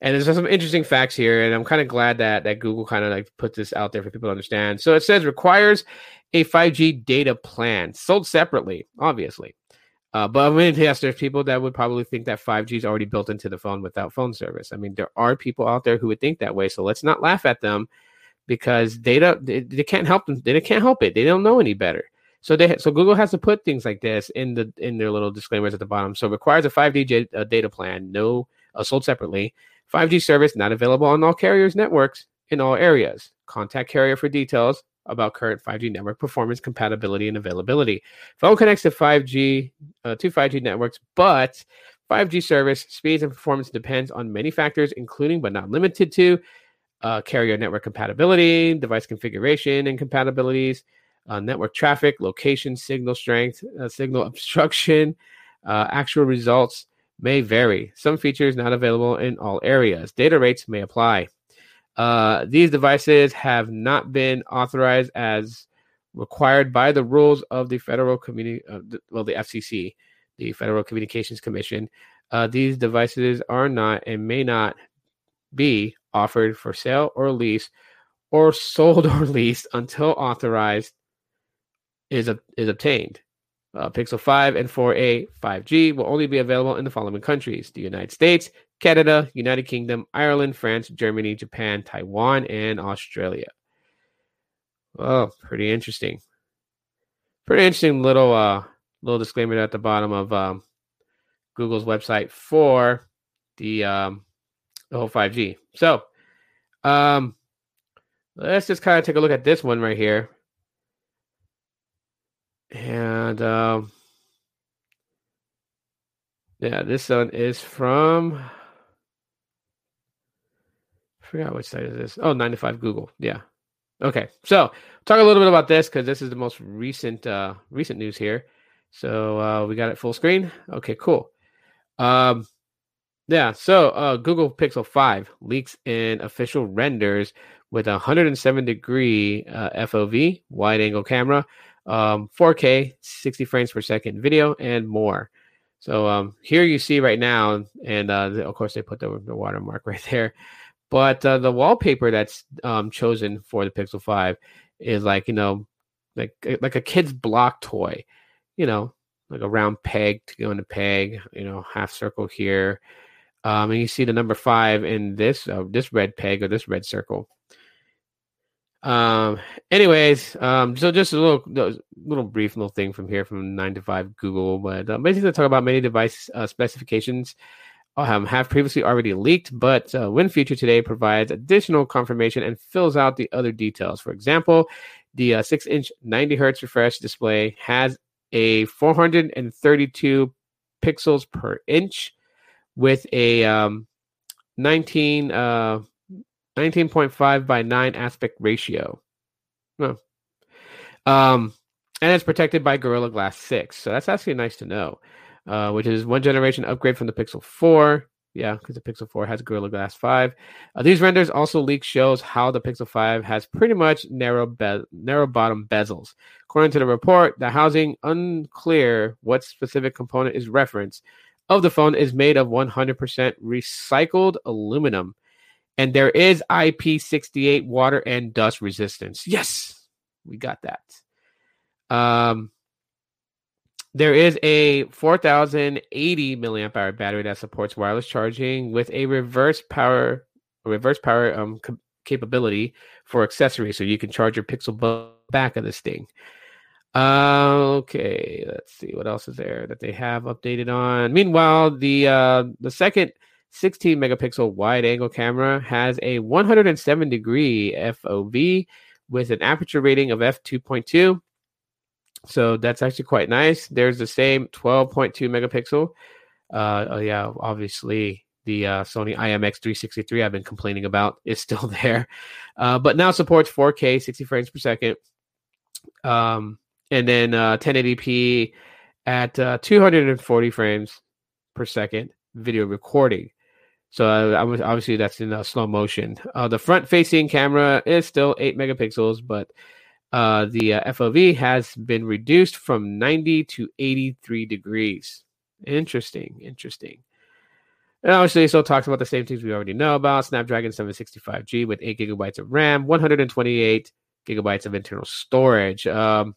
And there's some interesting facts here, and I'm kind of glad that that Google kind of like put this out there for people to understand. So it says requires a 5G data plan sold separately, obviously. Uh, but I mean, yes, there's people that would probably think that 5G is already built into the phone without phone service. I mean, there are people out there who would think that way. So let's not laugh at them because data they, they can't help them. They can't help it. They don't know any better. So they so Google has to put things like this in the in their little disclaimers at the bottom. So requires a 5G j, uh, data plan, no uh, sold separately. 5G service not available on all carriers networks in all areas. Contact carrier for details about current 5G network performance, compatibility, and availability. Phone connects to 5G uh, to 5G networks, but 5G service speeds and performance depends on many factors, including but not limited to uh, carrier network compatibility, device configuration and compatibilities, uh, network traffic, location, signal strength, uh, signal obstruction. Uh, actual results may vary. Some features not available in all areas. Data rates may apply. Uh, these devices have not been authorized as required by the rules of the Federal community, uh, well, the FCC, the Federal Communications Commission. Uh, these devices are not and may not be offered for sale or lease or sold or leased until authorized is, is obtained. Uh, Pixel 5 and 4a 5G will only be available in the following countries the United States, Canada, United Kingdom, Ireland, France, Germany, Japan, Taiwan, and Australia. Oh, pretty interesting. Pretty interesting little uh little disclaimer at the bottom of um, Google's website for the um the whole 5G. So um let's just kind of take a look at this one right here. And um yeah, this one is from forgot which site is this. Oh, 95 Google. Yeah. Okay. So talk a little bit about this because this is the most recent uh recent news here. So uh we got it full screen. Okay, cool. Um yeah, so uh Google Pixel 5 leaks in official renders with a 107 degree uh, FOV wide angle camera, um 4K 60 frames per second video and more. So um here you see right now and uh of course they put the, the watermark right there. But uh, the wallpaper that's um, chosen for the Pixel 5 is like, you know, like like a kid's block toy, you know, like a round peg to go into peg, you know, half circle here. Um, and you see the number five in this uh, this red peg or this red circle. Um, anyways, um, so just a little little brief little thing from here from nine to five Google, but uh, basically talk about many device uh, specifications um, have previously already leaked, but uh, WinFuture today provides additional confirmation and fills out the other details. For example, the uh, 6 inch 90 hertz refresh display has a 432 pixels per inch with a um, 19 uh, 19.5 by 9 aspect ratio. Oh. Um, and it's protected by Gorilla Glass 6. So that's actually nice to know uh, which is one generation upgrade from the Pixel 4. Yeah, because the Pixel 4 has Gorilla Glass 5. Uh, these renders also leak shows how the Pixel 5 has pretty much narrow be- narrow bottom bezels. According to the report, the housing unclear what specific component is referenced of the phone is made of 100% recycled aluminum, and there is IP68 water and dust resistance. Yes, we got that. Um, there is a 4080 milliamp hour battery that supports wireless charging with a reverse power reverse power um, capability for accessories, so you can charge your Pixel back of this thing. Uh, okay, let's see what else is there that they have updated on. Meanwhile, the uh, the second 16 megapixel wide angle camera has a 107 degree FOV with an aperture rating of f2.2 so that's actually quite nice. There's the same 12.2 megapixel. Uh, oh yeah, obviously the uh, Sony IMX363 I've been complaining about is still there, uh, but now supports 4K 60 frames per second, um, and then uh, 1080p at uh, 240 frames per second video recording. So uh, obviously that's in uh, slow motion. Uh, the front facing camera is still 8 megapixels, but uh, the FOV has been reduced from 90 to 83 degrees. Interesting, interesting. And obviously, it still talks about the same things we already know about Snapdragon 765G with 8 gigabytes of RAM, 128 gigabytes of internal storage. Um,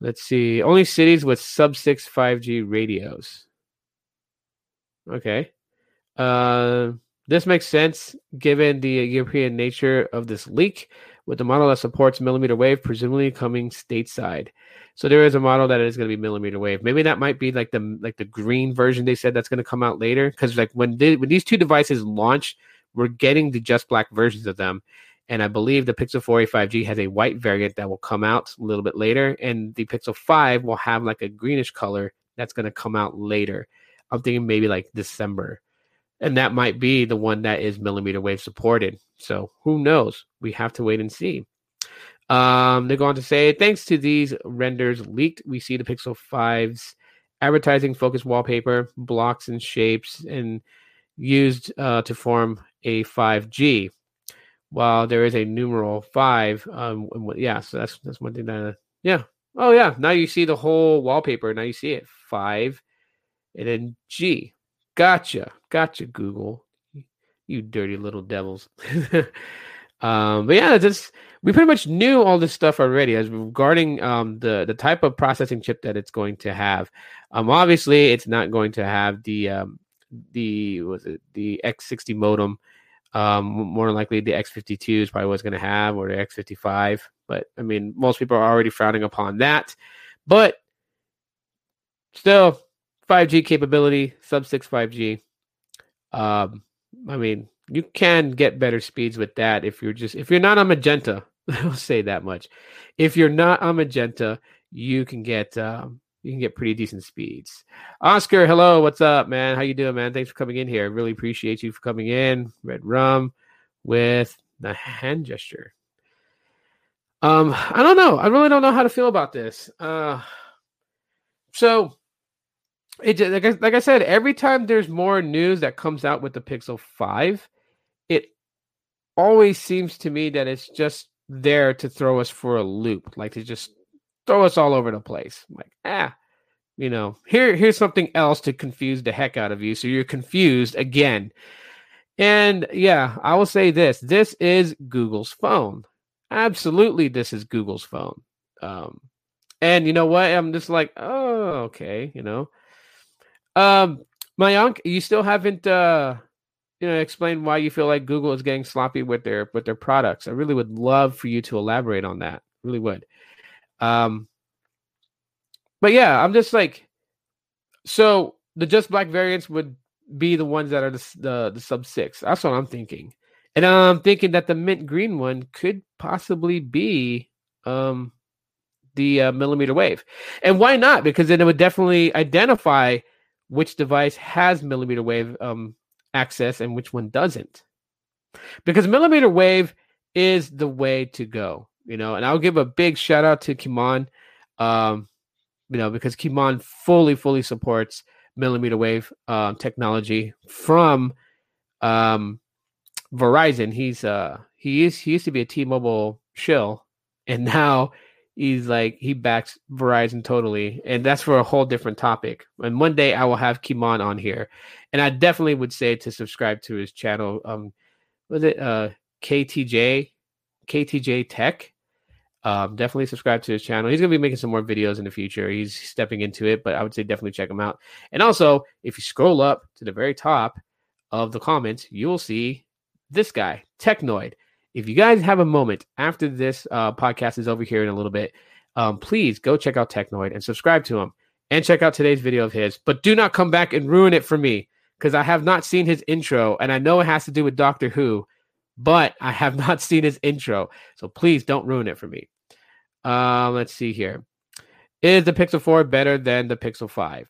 let's see, only cities with sub 6 5G radios. Okay. Uh, this makes sense given the European nature of this leak, with the model that supports millimeter wave presumably coming stateside. So there is a model that is going to be millimeter wave. Maybe that might be like the like the green version they said that's going to come out later. Because like when when these two devices launch, we're getting the just black versions of them, and I believe the Pixel 4a 5G has a white variant that will come out a little bit later, and the Pixel 5 will have like a greenish color that's going to come out later. I'm thinking maybe like December and that might be the one that is millimeter wave supported. So who knows? We have to wait and see. Um, they go on to say, thanks to these renders leaked, we see the Pixel 5's advertising focus wallpaper, blocks and shapes, and used uh, to form a 5G. While there is a numeral five, um, yeah, so that's that's one thing that, yeah, oh yeah, now you see the whole wallpaper. Now you see it five, and then G. Gotcha. Gotcha, Google. You dirty little devils. um, but yeah, just we pretty much knew all this stuff already as regarding um, the the type of processing chip that it's going to have. Um, obviously, it's not going to have the um, the was it the X60 modem. Um, more than likely the X52 is probably what's going to have, or the X55. But I mean, most people are already frowning upon that. But still, 5G capability, sub 6 5G. Um, I mean, you can get better speeds with that if you're just if you're not on magenta. I'll say that much. If you're not on magenta, you can get um, you can get pretty decent speeds. Oscar, hello, what's up, man? How you doing, man? Thanks for coming in here. I really appreciate you for coming in. Red rum with the hand gesture. Um, I don't know. I really don't know how to feel about this. Uh, so it like I, like I said, every time there's more news that comes out with the Pixel Five, it always seems to me that it's just there to throw us for a loop, like to just throw us all over the place. Like ah, you know, here here's something else to confuse the heck out of you, so you're confused again. And yeah, I will say this: this is Google's phone. Absolutely, this is Google's phone. Um, and you know what? I'm just like, oh, okay, you know. Um, Mayank, you still haven't uh you know explained why you feel like Google is getting sloppy with their with their products. I really would love for you to elaborate on that. Really would. Um but yeah, I'm just like so the just black variants would be the ones that are the the, the sub 6. That's what I'm thinking. And I'm thinking that the mint green one could possibly be um the uh, millimeter wave. And why not? Because then it would definitely identify which device has millimeter wave um, access and which one doesn't. Because millimeter wave is the way to go, you know. And I'll give a big shout out to Kimon, um, you know, because Kimon fully, fully supports millimeter wave um, technology from um, Verizon. He's uh he is he used to be a T-Mobile shill, and now he's like he backs Verizon totally, and that's for a whole different topic. And one day I will have Kimon on here, and I definitely would say to subscribe to his channel. Um, was it uh KTJ KTJ Tech? Um, definitely subscribe to his channel. He's gonna be making some more videos in the future. He's stepping into it, but I would say definitely check him out. And also, if you scroll up to the very top of the comments, you will see this guy, Technoid if you guys have a moment after this uh, podcast is over here in a little bit, um, please go check out Technoid and subscribe to him and check out today's video of his. But do not come back and ruin it for me because I have not seen his intro and I know it has to do with Doctor Who, but I have not seen his intro. So please don't ruin it for me. Uh, let's see here. Is the Pixel 4 better than the Pixel 5?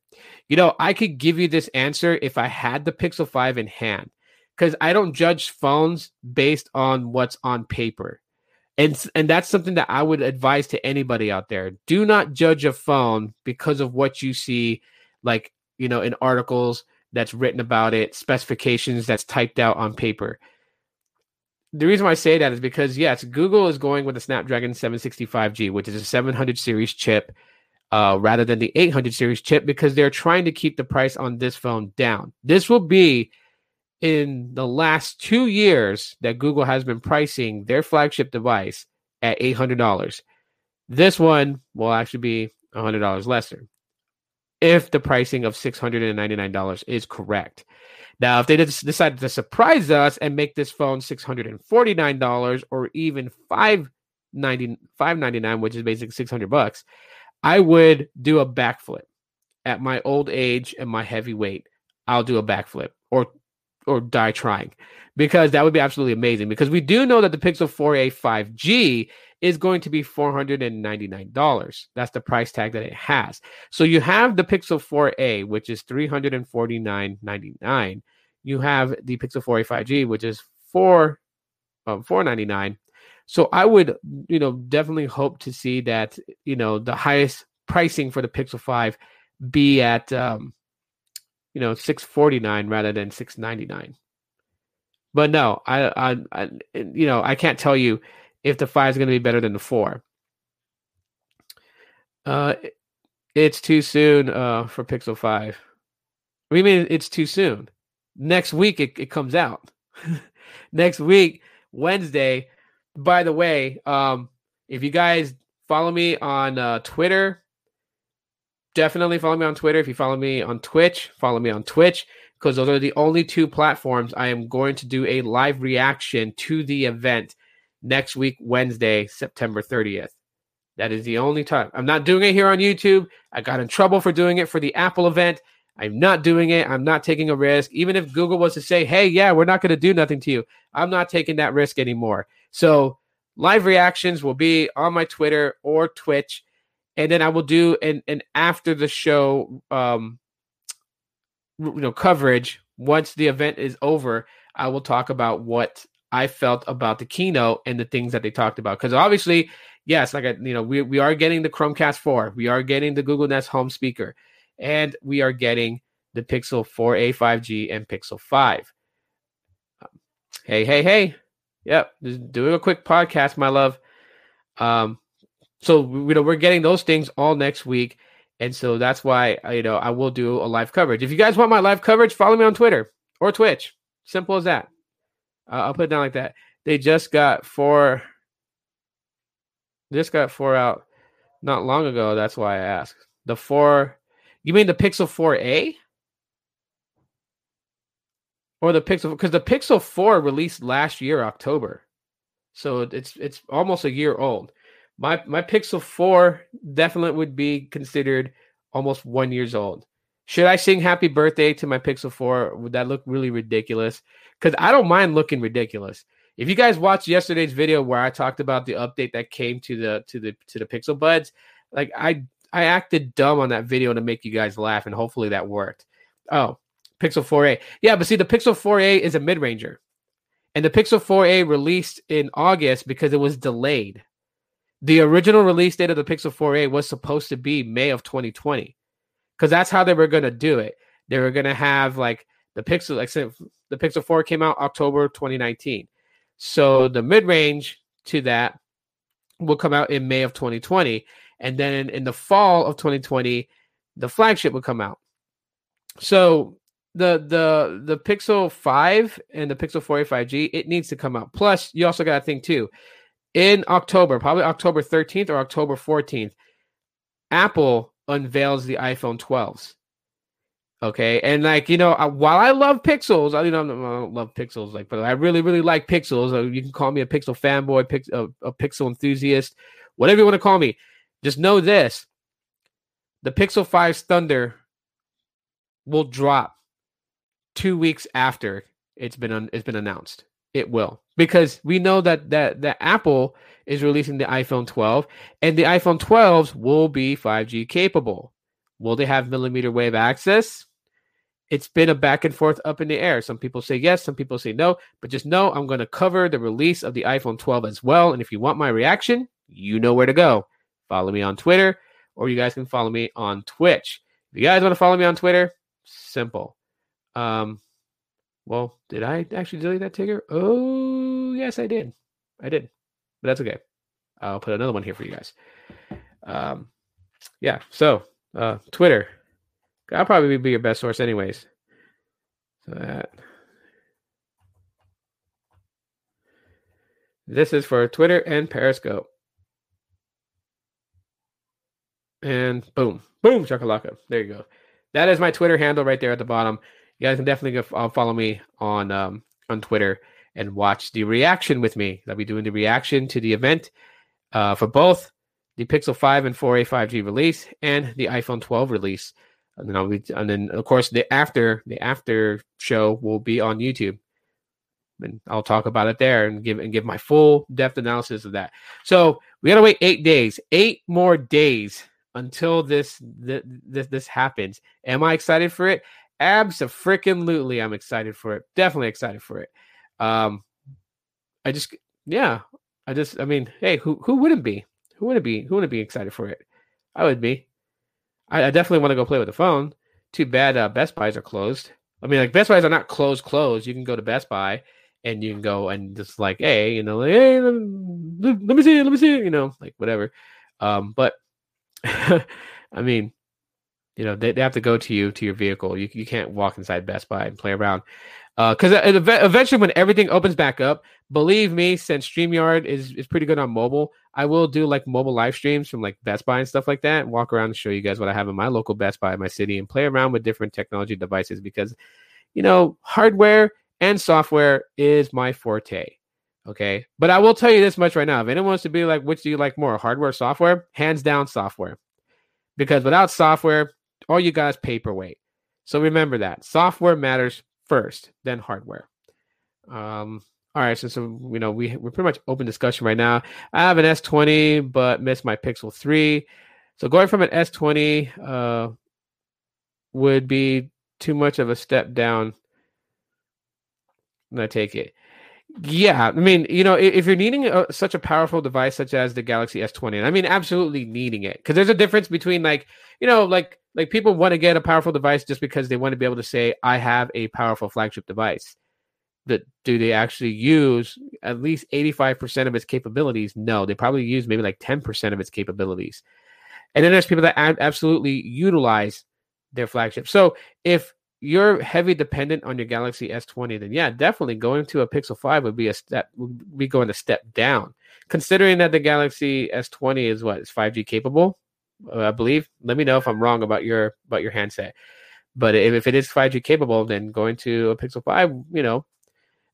You know, I could give you this answer if I had the Pixel 5 in hand because I don't judge phones based on what's on paper. And, and that's something that I would advise to anybody out there. Do not judge a phone because of what you see, like, you know, in articles that's written about it, specifications that's typed out on paper. The reason why I say that is because yes, Google is going with the Snapdragon 765G, which is a 700 series chip, uh, rather than the 800 series chip, because they're trying to keep the price on this phone down. This will be in the last two years that Google has been pricing their flagship device at $800. This one will actually be $100 lesser if the pricing of $699 is correct. Now, if they decide to surprise us and make this phone $649 or even $599, $599, which is basically 600 bucks, I would do a backflip. At my old age and my heavy weight, I'll do a backflip or or die trying because that would be absolutely amazing because we do know that the Pixel 4a 5G is going to be $499. That's the price tag that it has. So you have the Pixel 4a which is $349.99. You have the Pixel 4a 5G which is 4 um, 499 so I would, you know, definitely hope to see that, you know, the highest pricing for the Pixel 5 be at um, you know, 649 rather than 699. But no, I, I, I, you know, I can't tell you if the five is going to be better than the four. Uh, it's too soon uh, for Pixel 5. We mean it's too soon. Next week it, it comes out. Next week, Wednesday. By the way, um, if you guys follow me on uh, Twitter, definitely follow me on Twitter. If you follow me on Twitch, follow me on Twitch because those are the only two platforms I am going to do a live reaction to the event next week, Wednesday, September 30th. That is the only time. I'm not doing it here on YouTube. I got in trouble for doing it for the Apple event. I'm not doing it. I'm not taking a risk. Even if Google was to say, hey, yeah, we're not going to do nothing to you, I'm not taking that risk anymore. So, live reactions will be on my Twitter or Twitch and then I will do an, an after the show um you know coverage once the event is over I will talk about what I felt about the keynote and the things that they talked about. Because obviously yes like I, you know we, we are getting the Chromecast 4 we are getting the Google Nest home speaker and we are getting the Pixel 4a 5G and Pixel 5 hey hey hey. Yep just doing a quick podcast my love. Um so you know we're getting those things all next week, and so that's why you know I will do a live coverage. If you guys want my live coverage, follow me on Twitter or Twitch. Simple as that. Uh, I'll put it down like that. They just got four. Just got four out not long ago. That's why I asked. The four. You mean the Pixel 4a? Or the Pixel because the Pixel 4 released last year October. So it's it's almost a year old. My my Pixel 4 definitely would be considered almost one years old. Should I sing happy birthday to my Pixel 4? Would that look really ridiculous? Because I don't mind looking ridiculous. If you guys watched yesterday's video where I talked about the update that came to the to the to the Pixel Buds, like I I acted dumb on that video to make you guys laugh, and hopefully that worked. Oh, Pixel 4a. Yeah, but see, the Pixel 4a is a mid-ranger. And the Pixel 4a released in August because it was delayed. The original release date of the Pixel 4a was supposed to be May of 2020 because that's how they were going to do it. They were going to have like the Pixel, like the Pixel 4 came out October 2019. So the mid range to that will come out in May of 2020. And then in the fall of 2020, the flagship will come out. So the the the Pixel 5 and the Pixel 4a 5G, it needs to come out. Plus, you also got to think too, in October, probably October 13th or October 14th, Apple unveils the iPhone 12s. Okay, and like you know, while I love Pixels, I you know I don't love Pixels like, but I really really like Pixels. Uh, you can call me a Pixel fanboy, pix, a, a Pixel enthusiast, whatever you want to call me. Just know this: the Pixel 5's Thunder will drop two weeks after it's been un, it's been announced. It will because we know that that that Apple is releasing the iPhone 12 and the iPhone 12s will be 5G capable. Will they have millimeter wave access? It's been a back and forth up in the air. Some people say yes, some people say no, but just know I'm going to cover the release of the iPhone 12 as well. And if you want my reaction, you know where to go. Follow me on Twitter, or you guys can follow me on Twitch. If you guys want to follow me on Twitter, simple. Um, well, did I actually delete that ticker? Oh, yes, I did. I did, but that's okay. I'll put another one here for you guys. Um, yeah. So, uh, Twitter. I'll probably be your best source, anyways. So that. This is for Twitter and Periscope. And boom, boom, chakalaka. There you go. That is my Twitter handle right there at the bottom. You guys can definitely go uh, follow me on um, on Twitter and watch the reaction with me. I'll be doing the reaction to the event uh, for both the Pixel 5 and 4a 5G release and the iPhone 12 release. And then I'll be, and then of course the after the after show will be on YouTube. And I'll talk about it there and give and give my full depth analysis of that. So we gotta wait eight days, eight more days until this this this, this happens. Am I excited for it? Absolutely, I'm excited for it. Definitely excited for it. Um, I just yeah, I just I mean, hey, who who wouldn't be? Who wouldn't be? Who wouldn't be excited for it? I would be. I, I definitely want to go play with the phone. Too bad uh, Best Buys are closed. I mean, like Best Buys are not closed, closed. You can go to Best Buy and you can go and just like, hey, you know, like, hey, let, let me see it, let me see it, you know, like whatever. Um, but I mean, you know, they, they have to go to you to your vehicle. You you can't walk inside Best Buy and play around. Because uh, eventually, when everything opens back up, believe me, since Streamyard is is pretty good on mobile, I will do like mobile live streams from like Best Buy and stuff like that. And walk around and show you guys what I have in my local Best Buy in my city and play around with different technology devices because, you know, hardware and software is my forte. Okay, but I will tell you this much right now: if anyone wants to be like, which do you like more, hardware, or software? Hands down, software, because without software, all you is paperweight. So remember that software matters first, then hardware. Um, all right, so so you know we we're pretty much open discussion right now. I have an S20, but missed my Pixel 3. So going from an S20 uh, would be too much of a step down. I take it. Yeah, I mean, you know, if you're needing a, such a powerful device such as the Galaxy S20, and I mean, absolutely needing it, because there's a difference between like, you know, like like people want to get a powerful device just because they want to be able to say, I have a powerful flagship device. That do they actually use at least 85% of its capabilities? No, they probably use maybe like 10% of its capabilities. And then there's people that absolutely utilize their flagship. So if you're heavy dependent on your Galaxy S20, then yeah, definitely going to a Pixel 5 would be a step would be going a step down. Considering that the Galaxy S20 is what is 5G capable, I believe. Let me know if I'm wrong about your about your handset. But if, if it is 5G capable, then going to a Pixel 5, you know,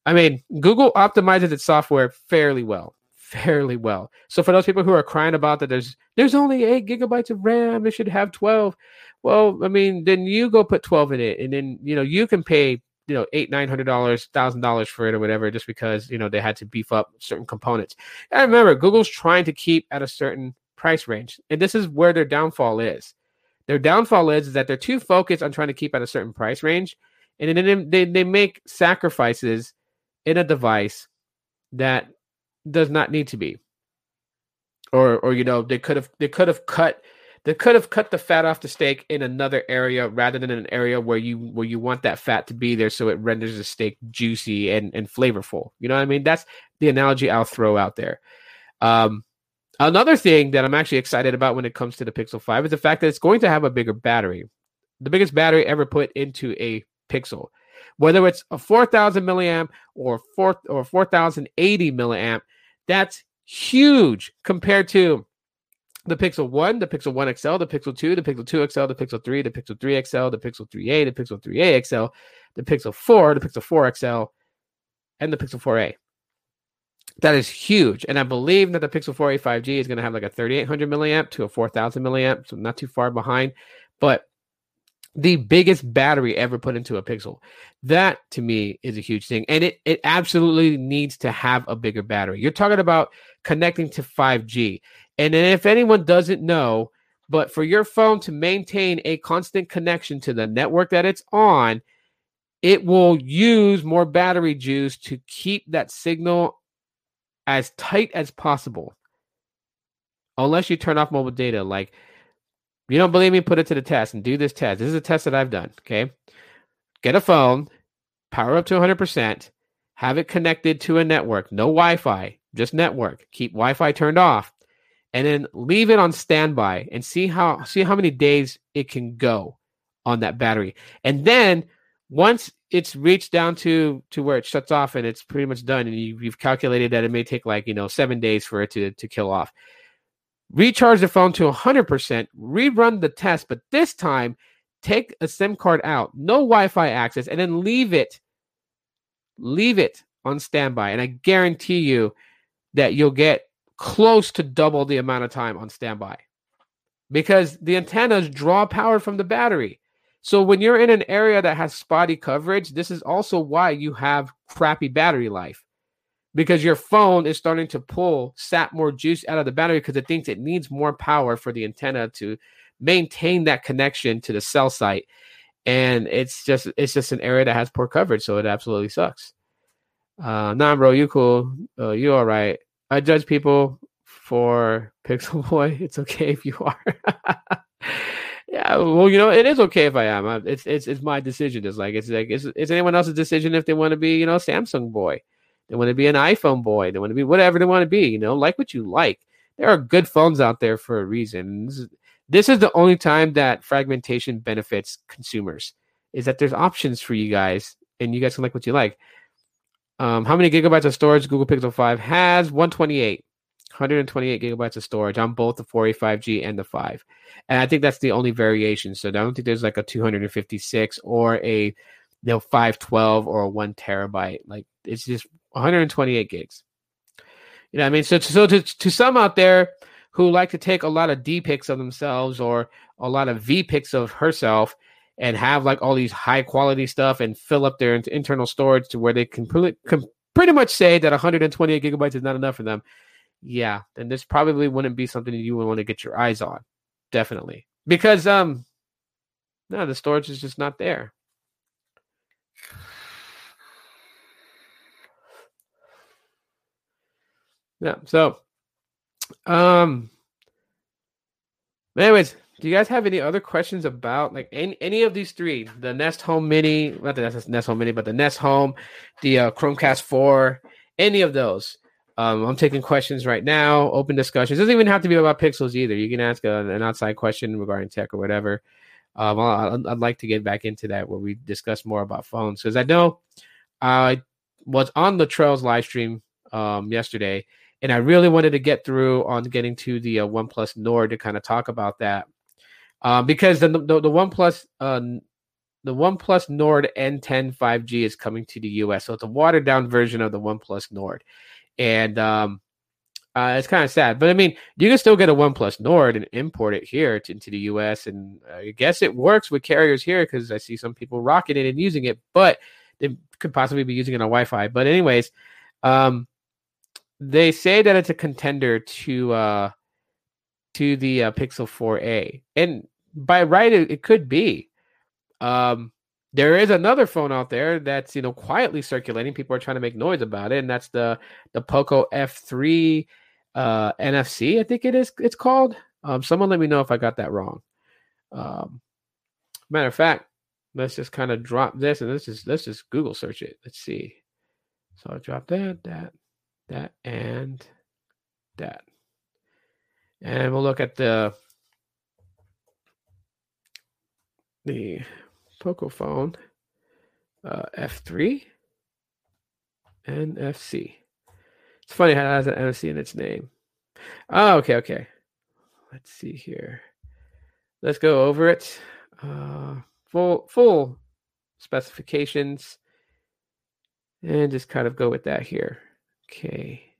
I mean, Google optimizes its software fairly well, fairly well. So for those people who are crying about that, there's there's only eight gigabytes of RAM, it should have 12. Well, I mean, then you go put 12 in it, and then you know you can pay you know eight nine hundred dollars thousand dollars for it or whatever just because you know they had to beef up certain components and remember google's trying to keep at a certain price range. And this is where their downfall is. Their downfall is, is that they're too focused on trying to keep at a certain price range. And then they, they make sacrifices in a device that does not need to be. Or or you know, they could have they could have cut they could have cut the fat off the steak in another area rather than in an area where you where you want that fat to be there so it renders the steak juicy and, and flavorful. You know what I mean? That's the analogy I'll throw out there. Um, Another thing that I'm actually excited about when it comes to the Pixel 5 is the fact that it's going to have a bigger battery. The biggest battery ever put into a Pixel. Whether it's a 4000 milliamp or 4 or 4080 milliamp, that's huge compared to the Pixel 1, the Pixel 1 XL, the Pixel 2, the Pixel 2 XL, the Pixel 3, the Pixel 3 XL, the Pixel 3a, the Pixel 3a XL, the Pixel 4, the Pixel 4 XL, and the Pixel 4a. That is huge. And I believe that the Pixel 4a 5G is going to have like a 3800 milliamp to a 4000 milliamp, so not too far behind. But the biggest battery ever put into a Pixel. That to me is a huge thing. And it, it absolutely needs to have a bigger battery. You're talking about connecting to 5G. And if anyone doesn't know, but for your phone to maintain a constant connection to the network that it's on, it will use more battery juice to keep that signal as tight as possible. Unless you turn off mobile data. Like, you don't believe me? Put it to the test and do this test. This is a test that I've done. Okay. get a phone, power up to 100%, have it connected to a network, no Wi Fi, just network. Keep Wi Fi turned off, and then leave it on standby and see how see how many days it can go on that battery. And then once it's reached down to to where it shuts off and it's pretty much done, and you, you've calculated that it may take like you know seven days for it to to kill off. Recharge the phone to 100%, rerun the test, but this time take a SIM card out, no Wi Fi access, and then leave it leave it on standby. And I guarantee you that you'll get close to double the amount of time on standby because the antennas draw power from the battery. So when you're in an area that has spotty coverage, this is also why you have crappy battery life because your phone is starting to pull sap more juice out of the battery because it thinks it needs more power for the antenna to maintain that connection to the cell site and it's just it's just an area that has poor coverage, so it absolutely sucks. Uh, nah, bro, you cool, uh, you all right. I judge people for Pixel Boy. It's okay if you are. yeah, well, you know, it is okay if I am. It's it's it's my decision. It's like it's like it's, it's anyone else's decision if they want to be, you know, Samsung boy. They want to be an iPhone boy. They want to be whatever they want to be. You know, like what you like. There are good phones out there for a reason. This is the only time that fragmentation benefits consumers is that there's options for you guys and you guys can like what you like. Um, how many gigabytes of storage Google Pixel 5 has? 128. 128 gigabytes of storage on both the 4a 5G and the 5. And I think that's the only variation. So I don't think there's like a 256 or a you know 512 or a 1 terabyte. Like it's just 128 gigs. You know, what I mean, so so to to some out there who like to take a lot of D pics of themselves or a lot of V pics of herself and have like all these high quality stuff and fill up their internal storage to where they can, can pretty much say that 128 gigabytes is not enough for them. Yeah, then this probably wouldn't be something you would want to get your eyes on. Definitely. Because um no, the storage is just not there. Yeah, so um. Anyways, do you guys have any other questions about like any any of these three? The Nest Home Mini, not the Nest, Nest Home Mini, but the Nest Home, the uh, Chromecast Four, any of those. Um, I'm taking questions right now. Open discussions. It doesn't even have to be about pixels either. You can ask a, an outside question regarding tech or whatever. Um, I'd, I'd like to get back into that where we discuss more about phones because I know I was on the Trails live stream um, yesterday and I really wanted to get through on getting to the uh, OnePlus Nord to kind of talk about that uh, because the the, the OnePlus uh, the OnePlus Nord N10 5G is coming to the US, so it's a watered down version of the OnePlus Nord, and um, uh, it's kind of sad. But I mean, you can still get a OnePlus Nord and import it here to, into the US, and I guess it works with carriers here because I see some people rocking it and using it, but they could possibly be using it on Wi-Fi. But anyways, um, they say that it's a contender to uh to the uh, Pixel 4a, and by right it, it could be. Um, there is another phone out there that's you know quietly circulating. People are trying to make noise about it, and that's the the Poco F3 uh, NFC. I think it is. It's called. Um, someone let me know if I got that wrong. Um, matter of fact, let's just kind of drop this and let's just let's just Google search it. Let's see. So I drop that, that, that, and that. And we'll look at the the Poco phone uh, F3 NFC. It's funny how it has an NFC in its name. Oh, okay, okay. Let's see here. Let's go over it. Uh, full full specifications and just kind of go with that here. Okay.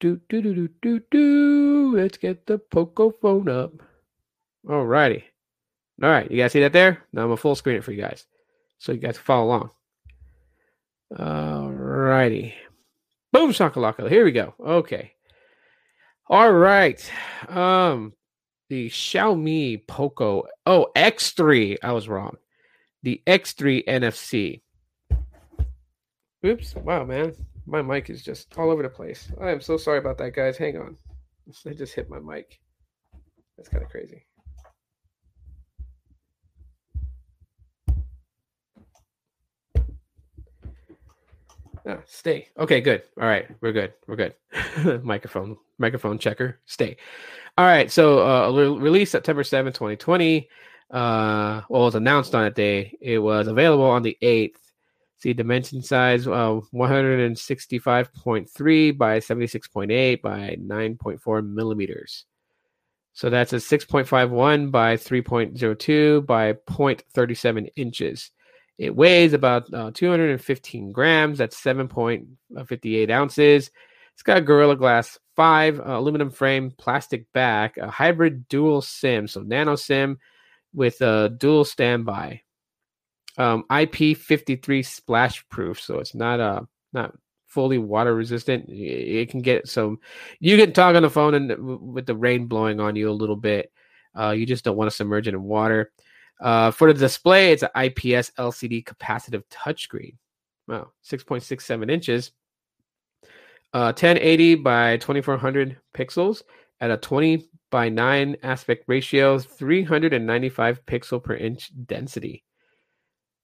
Do do do do do do. Let's get the Poco phone up. Alrighty. All right, you guys see that there? Now I'm gonna full screen it for you guys, so you guys can follow along. All righty. Boom shakalaka. Here we go. Okay. All right. Um, the Xiaomi Poco. Oh, X3. I was wrong. The X3 NFC. Oops. Wow, man. My mic is just all over the place. I am so sorry about that, guys. Hang on. I just hit my mic. That's kind of crazy. Stay. Okay, good. All right, we're good. We're good. microphone, microphone checker. Stay. All right. So, uh, re- released September 7, 2020. Uh, well, it was announced on that day. It was available on the 8th. See dimension size uh, 165.3 by 76.8 by 9.4 millimeters. So that's a 6.51 by 3.02 by 0.37 inches. It weighs about uh, 215 grams. That's 7.58 ounces. It's got Gorilla Glass 5, uh, aluminum frame, plastic back, a hybrid dual SIM, so nano SIM with a dual standby. Um, IP53 splash proof, so it's not uh not fully water resistant. It can get some. You can talk on the phone and with the rain blowing on you a little bit. Uh, you just don't want to submerge it in water. Uh, for the display, it's an IPS LCD capacitive touchscreen. Wow, 6.67 inches. Uh, 1080 by 2400 pixels at a 20 by 9 aspect ratio, 395 pixel per inch density.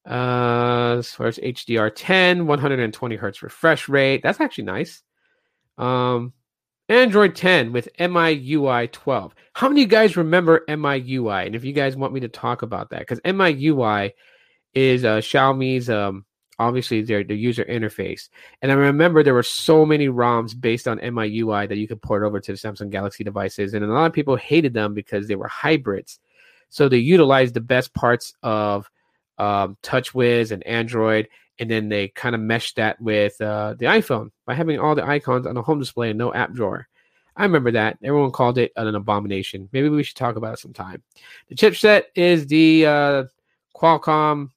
Uh, as far as HDR10, 120 hertz refresh rate. That's actually nice. Um, Android 10 with MIUI 12. How many of you guys remember MIUI? And if you guys want me to talk about that, because MIUI is uh, Xiaomi's um, obviously their the user interface. And I remember there were so many ROMs based on MIUI that you could port over to the Samsung Galaxy devices, and a lot of people hated them because they were hybrids. So they utilized the best parts of um, TouchWiz and Android, and then they kind of meshed that with uh, the iPhone by having all the icons on the home display and no app drawer. I remember that. Everyone called it an abomination. Maybe we should talk about it sometime. The chipset is the uh, Qualcomm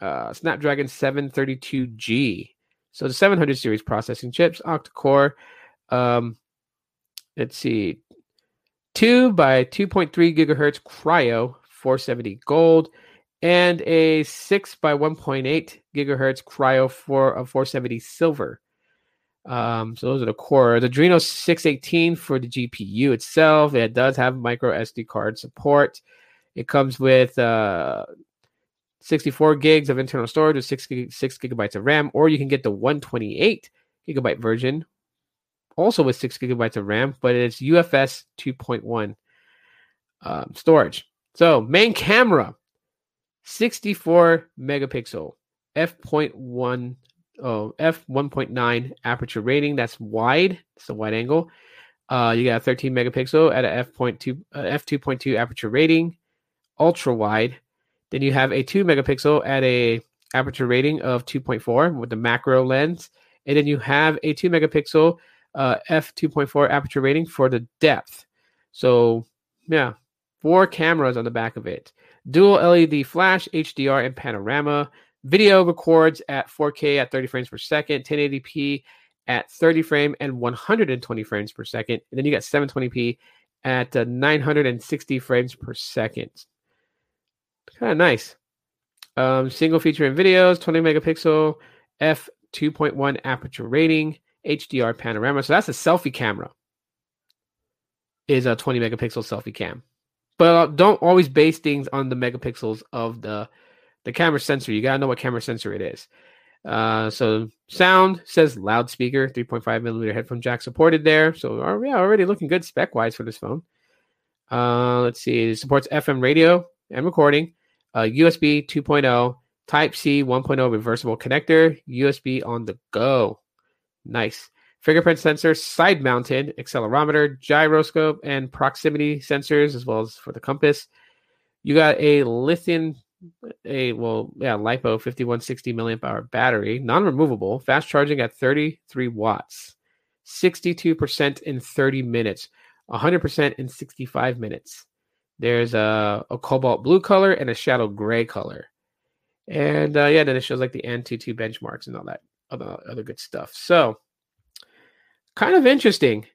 uh, Snapdragon 732G. So the 700 series processing chips, octa-core. Um, let's see, 2 by 2.3 gigahertz Kryo 470 gold and a 6 by 1.8 gigahertz Kryo for a 470 silver. Um, so those are the core. The Adreno 618 for the GPU itself. It does have micro SD card support. It comes with uh, 64 gigs of internal storage with 6, gig- 6 gigabytes of RAM, or you can get the 128 gigabyte version, also with 6 gigabytes of RAM, but it's UFS 2.1 um, storage. So, main camera 64 megapixel f.1 oh, f1.9 aperture rating. That's wide. It's a wide angle. Uh, you got a 13 megapixel at a f.2 uh, f2.2 aperture rating, ultra wide. Then you have a 2 megapixel at a aperture rating of 2.4 with the macro lens, and then you have a 2 megapixel uh, f2.4 aperture rating for the depth. So yeah, four cameras on the back of it dual LED flash, HDR, and panorama. Video records at 4K at 30 frames per second, 1080p at 30 frame and 120 frames per second. And then you got 720p at uh, 960 frames per second. Kind of nice. Um, single feature in videos, 20 megapixel, f 2.1 aperture rating, HDR panorama. So that's a selfie camera. Is a 20 megapixel selfie cam but uh, don't always base things on the megapixels of the the camera sensor. You gotta know what camera sensor it is. Uh, so sound says loudspeaker, 3.5 millimeter headphone jack supported there. So uh, yeah, already looking good spec wise for this phone. Uh, let's see, it supports FM radio and recording, uh, USB 2.0, Type C 1.0 reversible connector, USB on the go. Nice fingerprint sensor, side mounted accelerometer, gyroscope, and proximity sensors, as well as for the compass. You got a lithium, a well, yeah, LiPo 5160 milliamp hour battery, non removable, fast charging at 33 watts, 62% in 30 minutes, 100% in 65 minutes. There's a, a cobalt blue color and a shadow gray color. And uh, yeah, then it shows like the Antutu benchmarks and all that other, other good stuff. So, kind of interesting.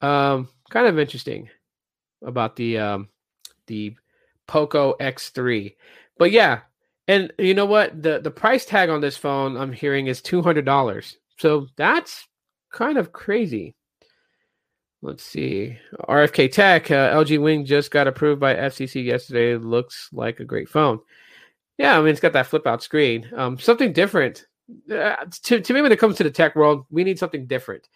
Um, kind of interesting about the um, the Poco X3. But yeah, and you know what? The the price tag on this phone I'm hearing is two hundred dollars. So that's kind of crazy. Let's see. RFK Tech, uh, LG Wing just got approved by FCC yesterday. Looks like a great phone. Yeah, I mean it's got that flip out screen. Um, something different uh, to to me when it comes to the tech world, we need something different.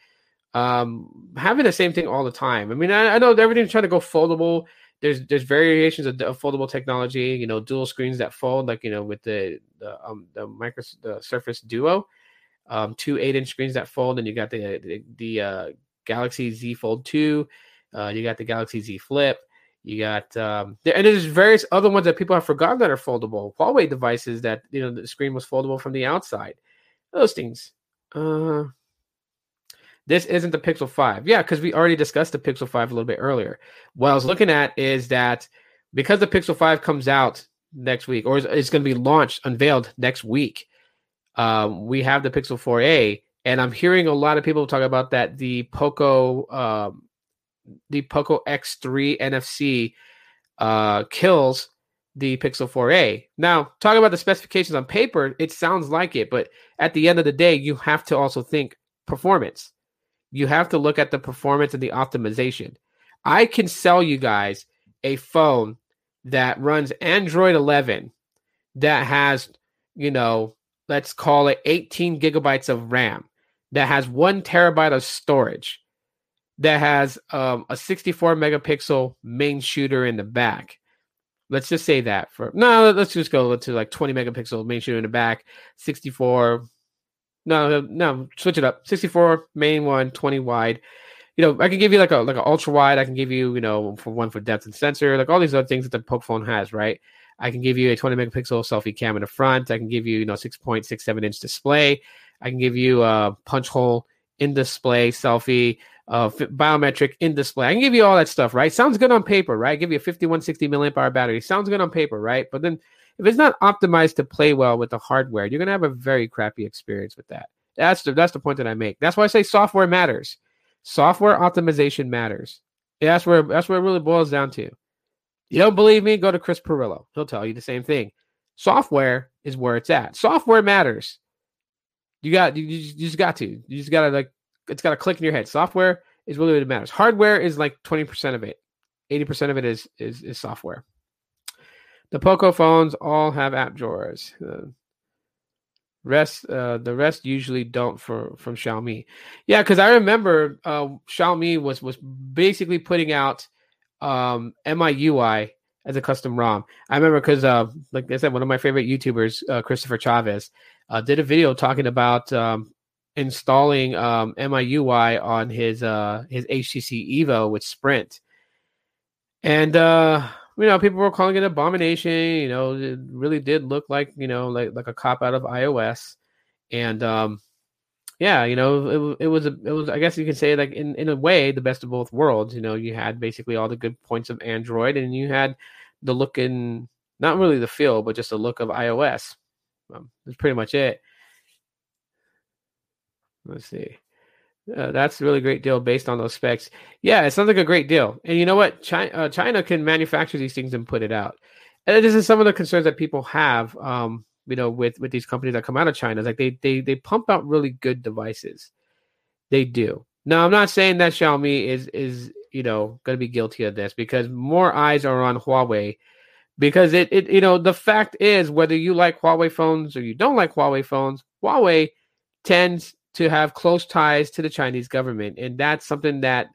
Um, having the same thing all the time. I mean, I, I know everything's trying to go foldable. There's there's variations of, of, foldable technology. You know, dual screens that fold, like you know, with the the um the micro the Surface Duo, um, two eight inch screens that fold, and you got the the, the uh, Galaxy Z Fold two. Uh, you got the Galaxy Z Flip. You got um, there, and there's various other ones that people have forgotten that are foldable. Huawei devices that you know the screen was foldable from the outside. Those things. Uh, this isn't the Pixel 5. Yeah, because we already discussed the Pixel 5 a little bit earlier. What I was looking at is that because the Pixel 5 comes out next week, or it's going to be launched, unveiled next week, um, we have the Pixel 4a, and I'm hearing a lot of people talk about that the Poco, um, the Poco X3 NFC uh, kills the Pixel 4a. Now, talking about the specifications on paper, it sounds like it, but at the end of the day, you have to also think performance you have to look at the performance and the optimization. I can sell you guys a phone that runs Android 11 that has, you know, let's call it 18 gigabytes of RAM, that has one terabyte of storage, that has um, a 64 megapixel main shooter in the back. Let's just say that for no, let's just go to like 20 megapixel main shooter in the back, 64 no, no, switch it up. 64 main one, 20 wide. You know, I can give you like a like an ultra wide. I can give you, you know, for one for depth and sensor, like all these other things that the Pocophone has, right? I can give you a 20 megapixel selfie cam in the front. I can give you, you know, 6.67 inch display. I can give you a punch hole in display selfie, uh, biometric in display. I can give you all that stuff, right? Sounds good on paper, right? give you a 5160 milliamp hour battery. Sounds good on paper, right? But then if it's not optimized to play well with the hardware, you're gonna have a very crappy experience with that. That's the that's the point that I make. That's why I say software matters. Software optimization matters. Yeah, that's where that's where it really boils down to. You don't believe me? Go to Chris Pirillo. He'll tell you the same thing. Software is where it's at. Software matters. You got you, you just got to. You just gotta like it's gotta click in your head. Software is really what it matters. Hardware is like 20% of it. 80% of it is is is software. The Poco phones all have app drawers. Uh, rest, uh, the rest usually don't for from Xiaomi. Yeah, because I remember uh, Xiaomi was was basically putting out um, MIUI as a custom ROM. I remember because, uh, like I said, one of my favorite YouTubers, uh, Christopher Chavez, uh, did a video talking about um, installing um, MIUI on his uh, his HTC Evo with Sprint, and uh, you know, people were calling it an abomination. You know, it really did look like you know, like like a cop out of iOS, and um, yeah, you know, it, it was a, it was I guess you could say like in in a way the best of both worlds. You know, you had basically all the good points of Android, and you had the look and not really the feel, but just the look of iOS. Um, that's pretty much it. Let's see. Uh, that's a really great deal based on those specs. Yeah, it sounds like a great deal. And you know what? China, uh, China can manufacture these things and put it out. And this is some of the concerns that people have, um, you know, with with these companies that come out of China. It's like they they they pump out really good devices. They do. Now, I'm not saying that Xiaomi is is you know going to be guilty of this because more eyes are on Huawei because it it you know the fact is whether you like Huawei phones or you don't like Huawei phones, Huawei tends to have close ties to the Chinese government, and that's something that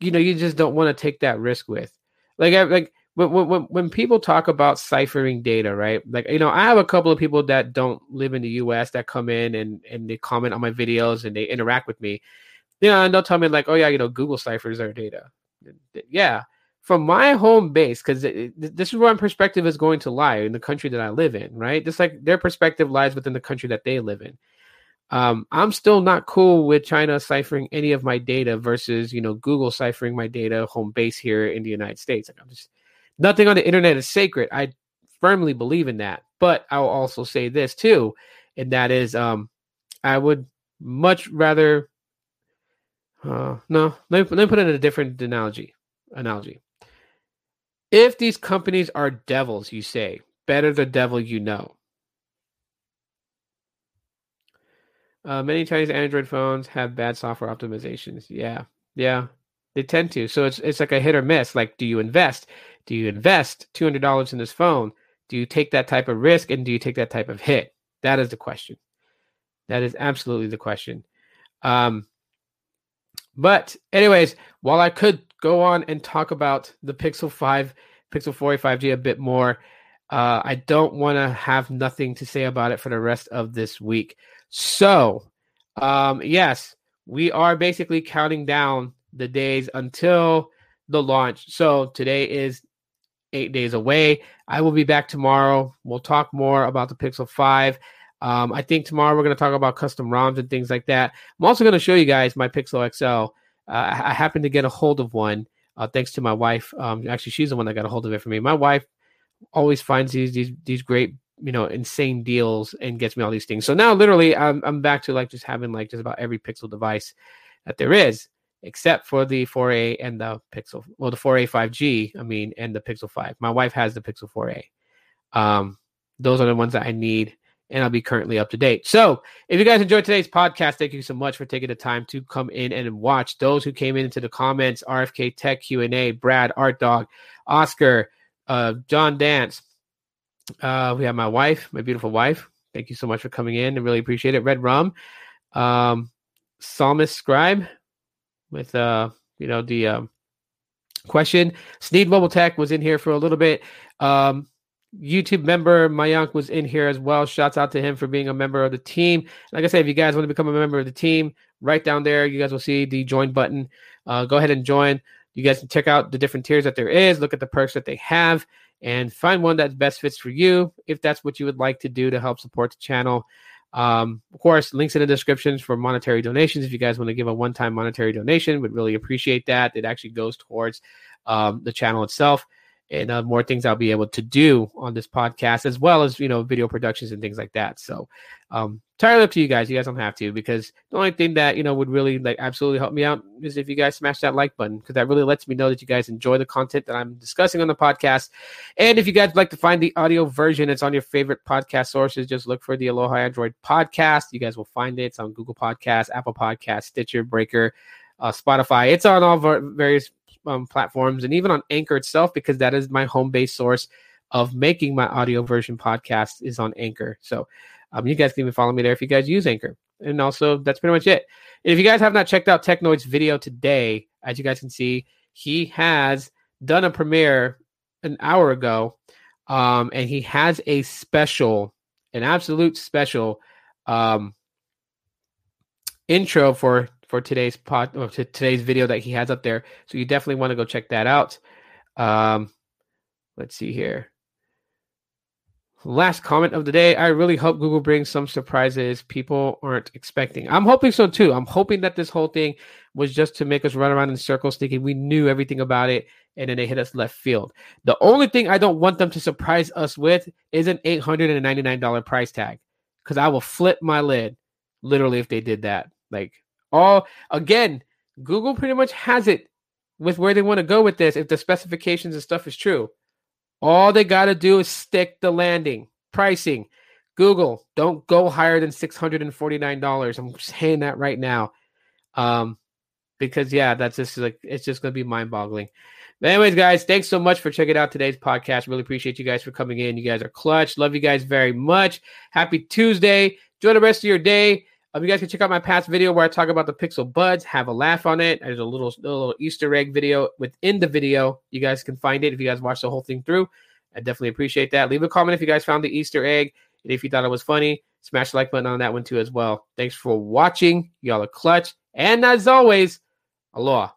you know you just don't want to take that risk with. Like, I, like when, when when people talk about ciphering data, right? Like, you know, I have a couple of people that don't live in the U.S. that come in and and they comment on my videos and they interact with me. You know, and they'll tell me like, oh yeah, you know, Google ciphers our data. Yeah, from my home base, because this is where my perspective is going to lie in the country that I live in, right? Just like their perspective lies within the country that they live in. Um, I'm still not cool with China ciphering any of my data versus you know Google ciphering my data home base here in the United States. Like I'm just nothing on the internet is sacred. I firmly believe in that, but I'll also say this too, and that is um, I would much rather. Uh, no, let me, let me put it in a different analogy. Analogy. If these companies are devils, you say, better the devil you know. Uh, many Chinese Android phones have bad software optimizations. Yeah, yeah, they tend to. So it's it's like a hit or miss. Like, do you invest? Do you invest two hundred dollars in this phone? Do you take that type of risk and do you take that type of hit? That is the question. That is absolutely the question. Um, but anyways, while I could go on and talk about the Pixel 5, Pixel 4a 5G a bit more, uh, I don't want to have nothing to say about it for the rest of this week. So, um, yes, we are basically counting down the days until the launch. So today is eight days away. I will be back tomorrow. We'll talk more about the Pixel 5. Um, I think tomorrow we're going to talk about custom ROMs and things like that. I'm also going to show you guys my Pixel XL. Uh, I happened to get a hold of one uh, thanks to my wife. Um, actually, she's the one that got a hold of it for me. My wife always finds these these these great you know insane deals and gets me all these things. So now literally I'm I'm back to like just having like just about every Pixel device that there is except for the 4A and the Pixel, well, the 4A 5G, I mean, and the Pixel 5. My wife has the Pixel 4A. Um, those are the ones that I need, and I'll be currently up to date. So, if you guys enjoyed today's podcast, thank you so much for taking the time to come in and watch. Those who came in into the comments, RFK Tech Q and A, Brad, Art Dog, Oscar, uh, John Dance. Uh, we have my wife, my beautiful wife. Thank you so much for coming in. I really appreciate it. Red Rum, um, Psalmist Scribe, with uh you know the um, question. Sneed Mobile Tech was in here for a little bit. Um, YouTube member Mayank was in here as well. Shouts out to him for being a member of the team. Like I said, if you guys want to become a member of the team, right down there, you guys will see the join button. Uh, go ahead and join. You guys can check out the different tiers that there is, look at the perks that they have, and find one that best fits for you if that's what you would like to do to help support the channel. Um, of course, links in the descriptions for monetary donations. If you guys want to give a one time monetary donation, would really appreciate that. It actually goes towards um, the channel itself and uh, more things I'll be able to do on this podcast, as well as you know video productions and things like that. So, um, entirely up to you guys. You guys don't have to because the only thing that you know would really like absolutely help me out is if you guys smash that like button because that really lets me know that you guys enjoy the content that I'm discussing on the podcast. And if you guys like to find the audio version, it's on your favorite podcast sources. Just look for the Aloha Android podcast. You guys will find it. It's on Google Podcasts, Apple Podcasts, Stitcher, Breaker. Uh, Spotify. It's on all various um, platforms and even on Anchor itself because that is my home base source of making my audio version podcast is on Anchor. So um, you guys can even follow me there if you guys use Anchor. And also, that's pretty much it. if you guys have not checked out Technoid's video today, as you guys can see, he has done a premiere an hour ago, um, and he has a special, an absolute special um, intro for for today's pod or to today's video that he has up there. So you definitely want to go check that out. Um, let's see here. Last comment of the day. I really hope Google brings some surprises people aren't expecting. I'm hoping so too. I'm hoping that this whole thing was just to make us run around in circles thinking we knew everything about it and then they hit us left field. The only thing I don't want them to surprise us with is an $899 price tag because I will flip my lid literally if they did that. Like all again, Google pretty much has it with where they want to go with this if the specifications and stuff is true. All they got to do is stick the landing. Pricing. Google, don't go higher than $649. I'm saying that right now. Um, because yeah, that's just like it's just gonna be mind-boggling. But anyways, guys, thanks so much for checking out today's podcast. Really appreciate you guys for coming in. You guys are clutch. Love you guys very much. Happy Tuesday. Enjoy the rest of your day. Um, you guys can check out my past video where I talk about the Pixel Buds, have a laugh on it. There's a little, little Easter egg video within the video. You guys can find it if you guys watch the whole thing through. I definitely appreciate that. Leave a comment if you guys found the Easter egg and if you thought it was funny. Smash the like button on that one too as well. Thanks for watching. Y'all are clutch. And as always, aloha.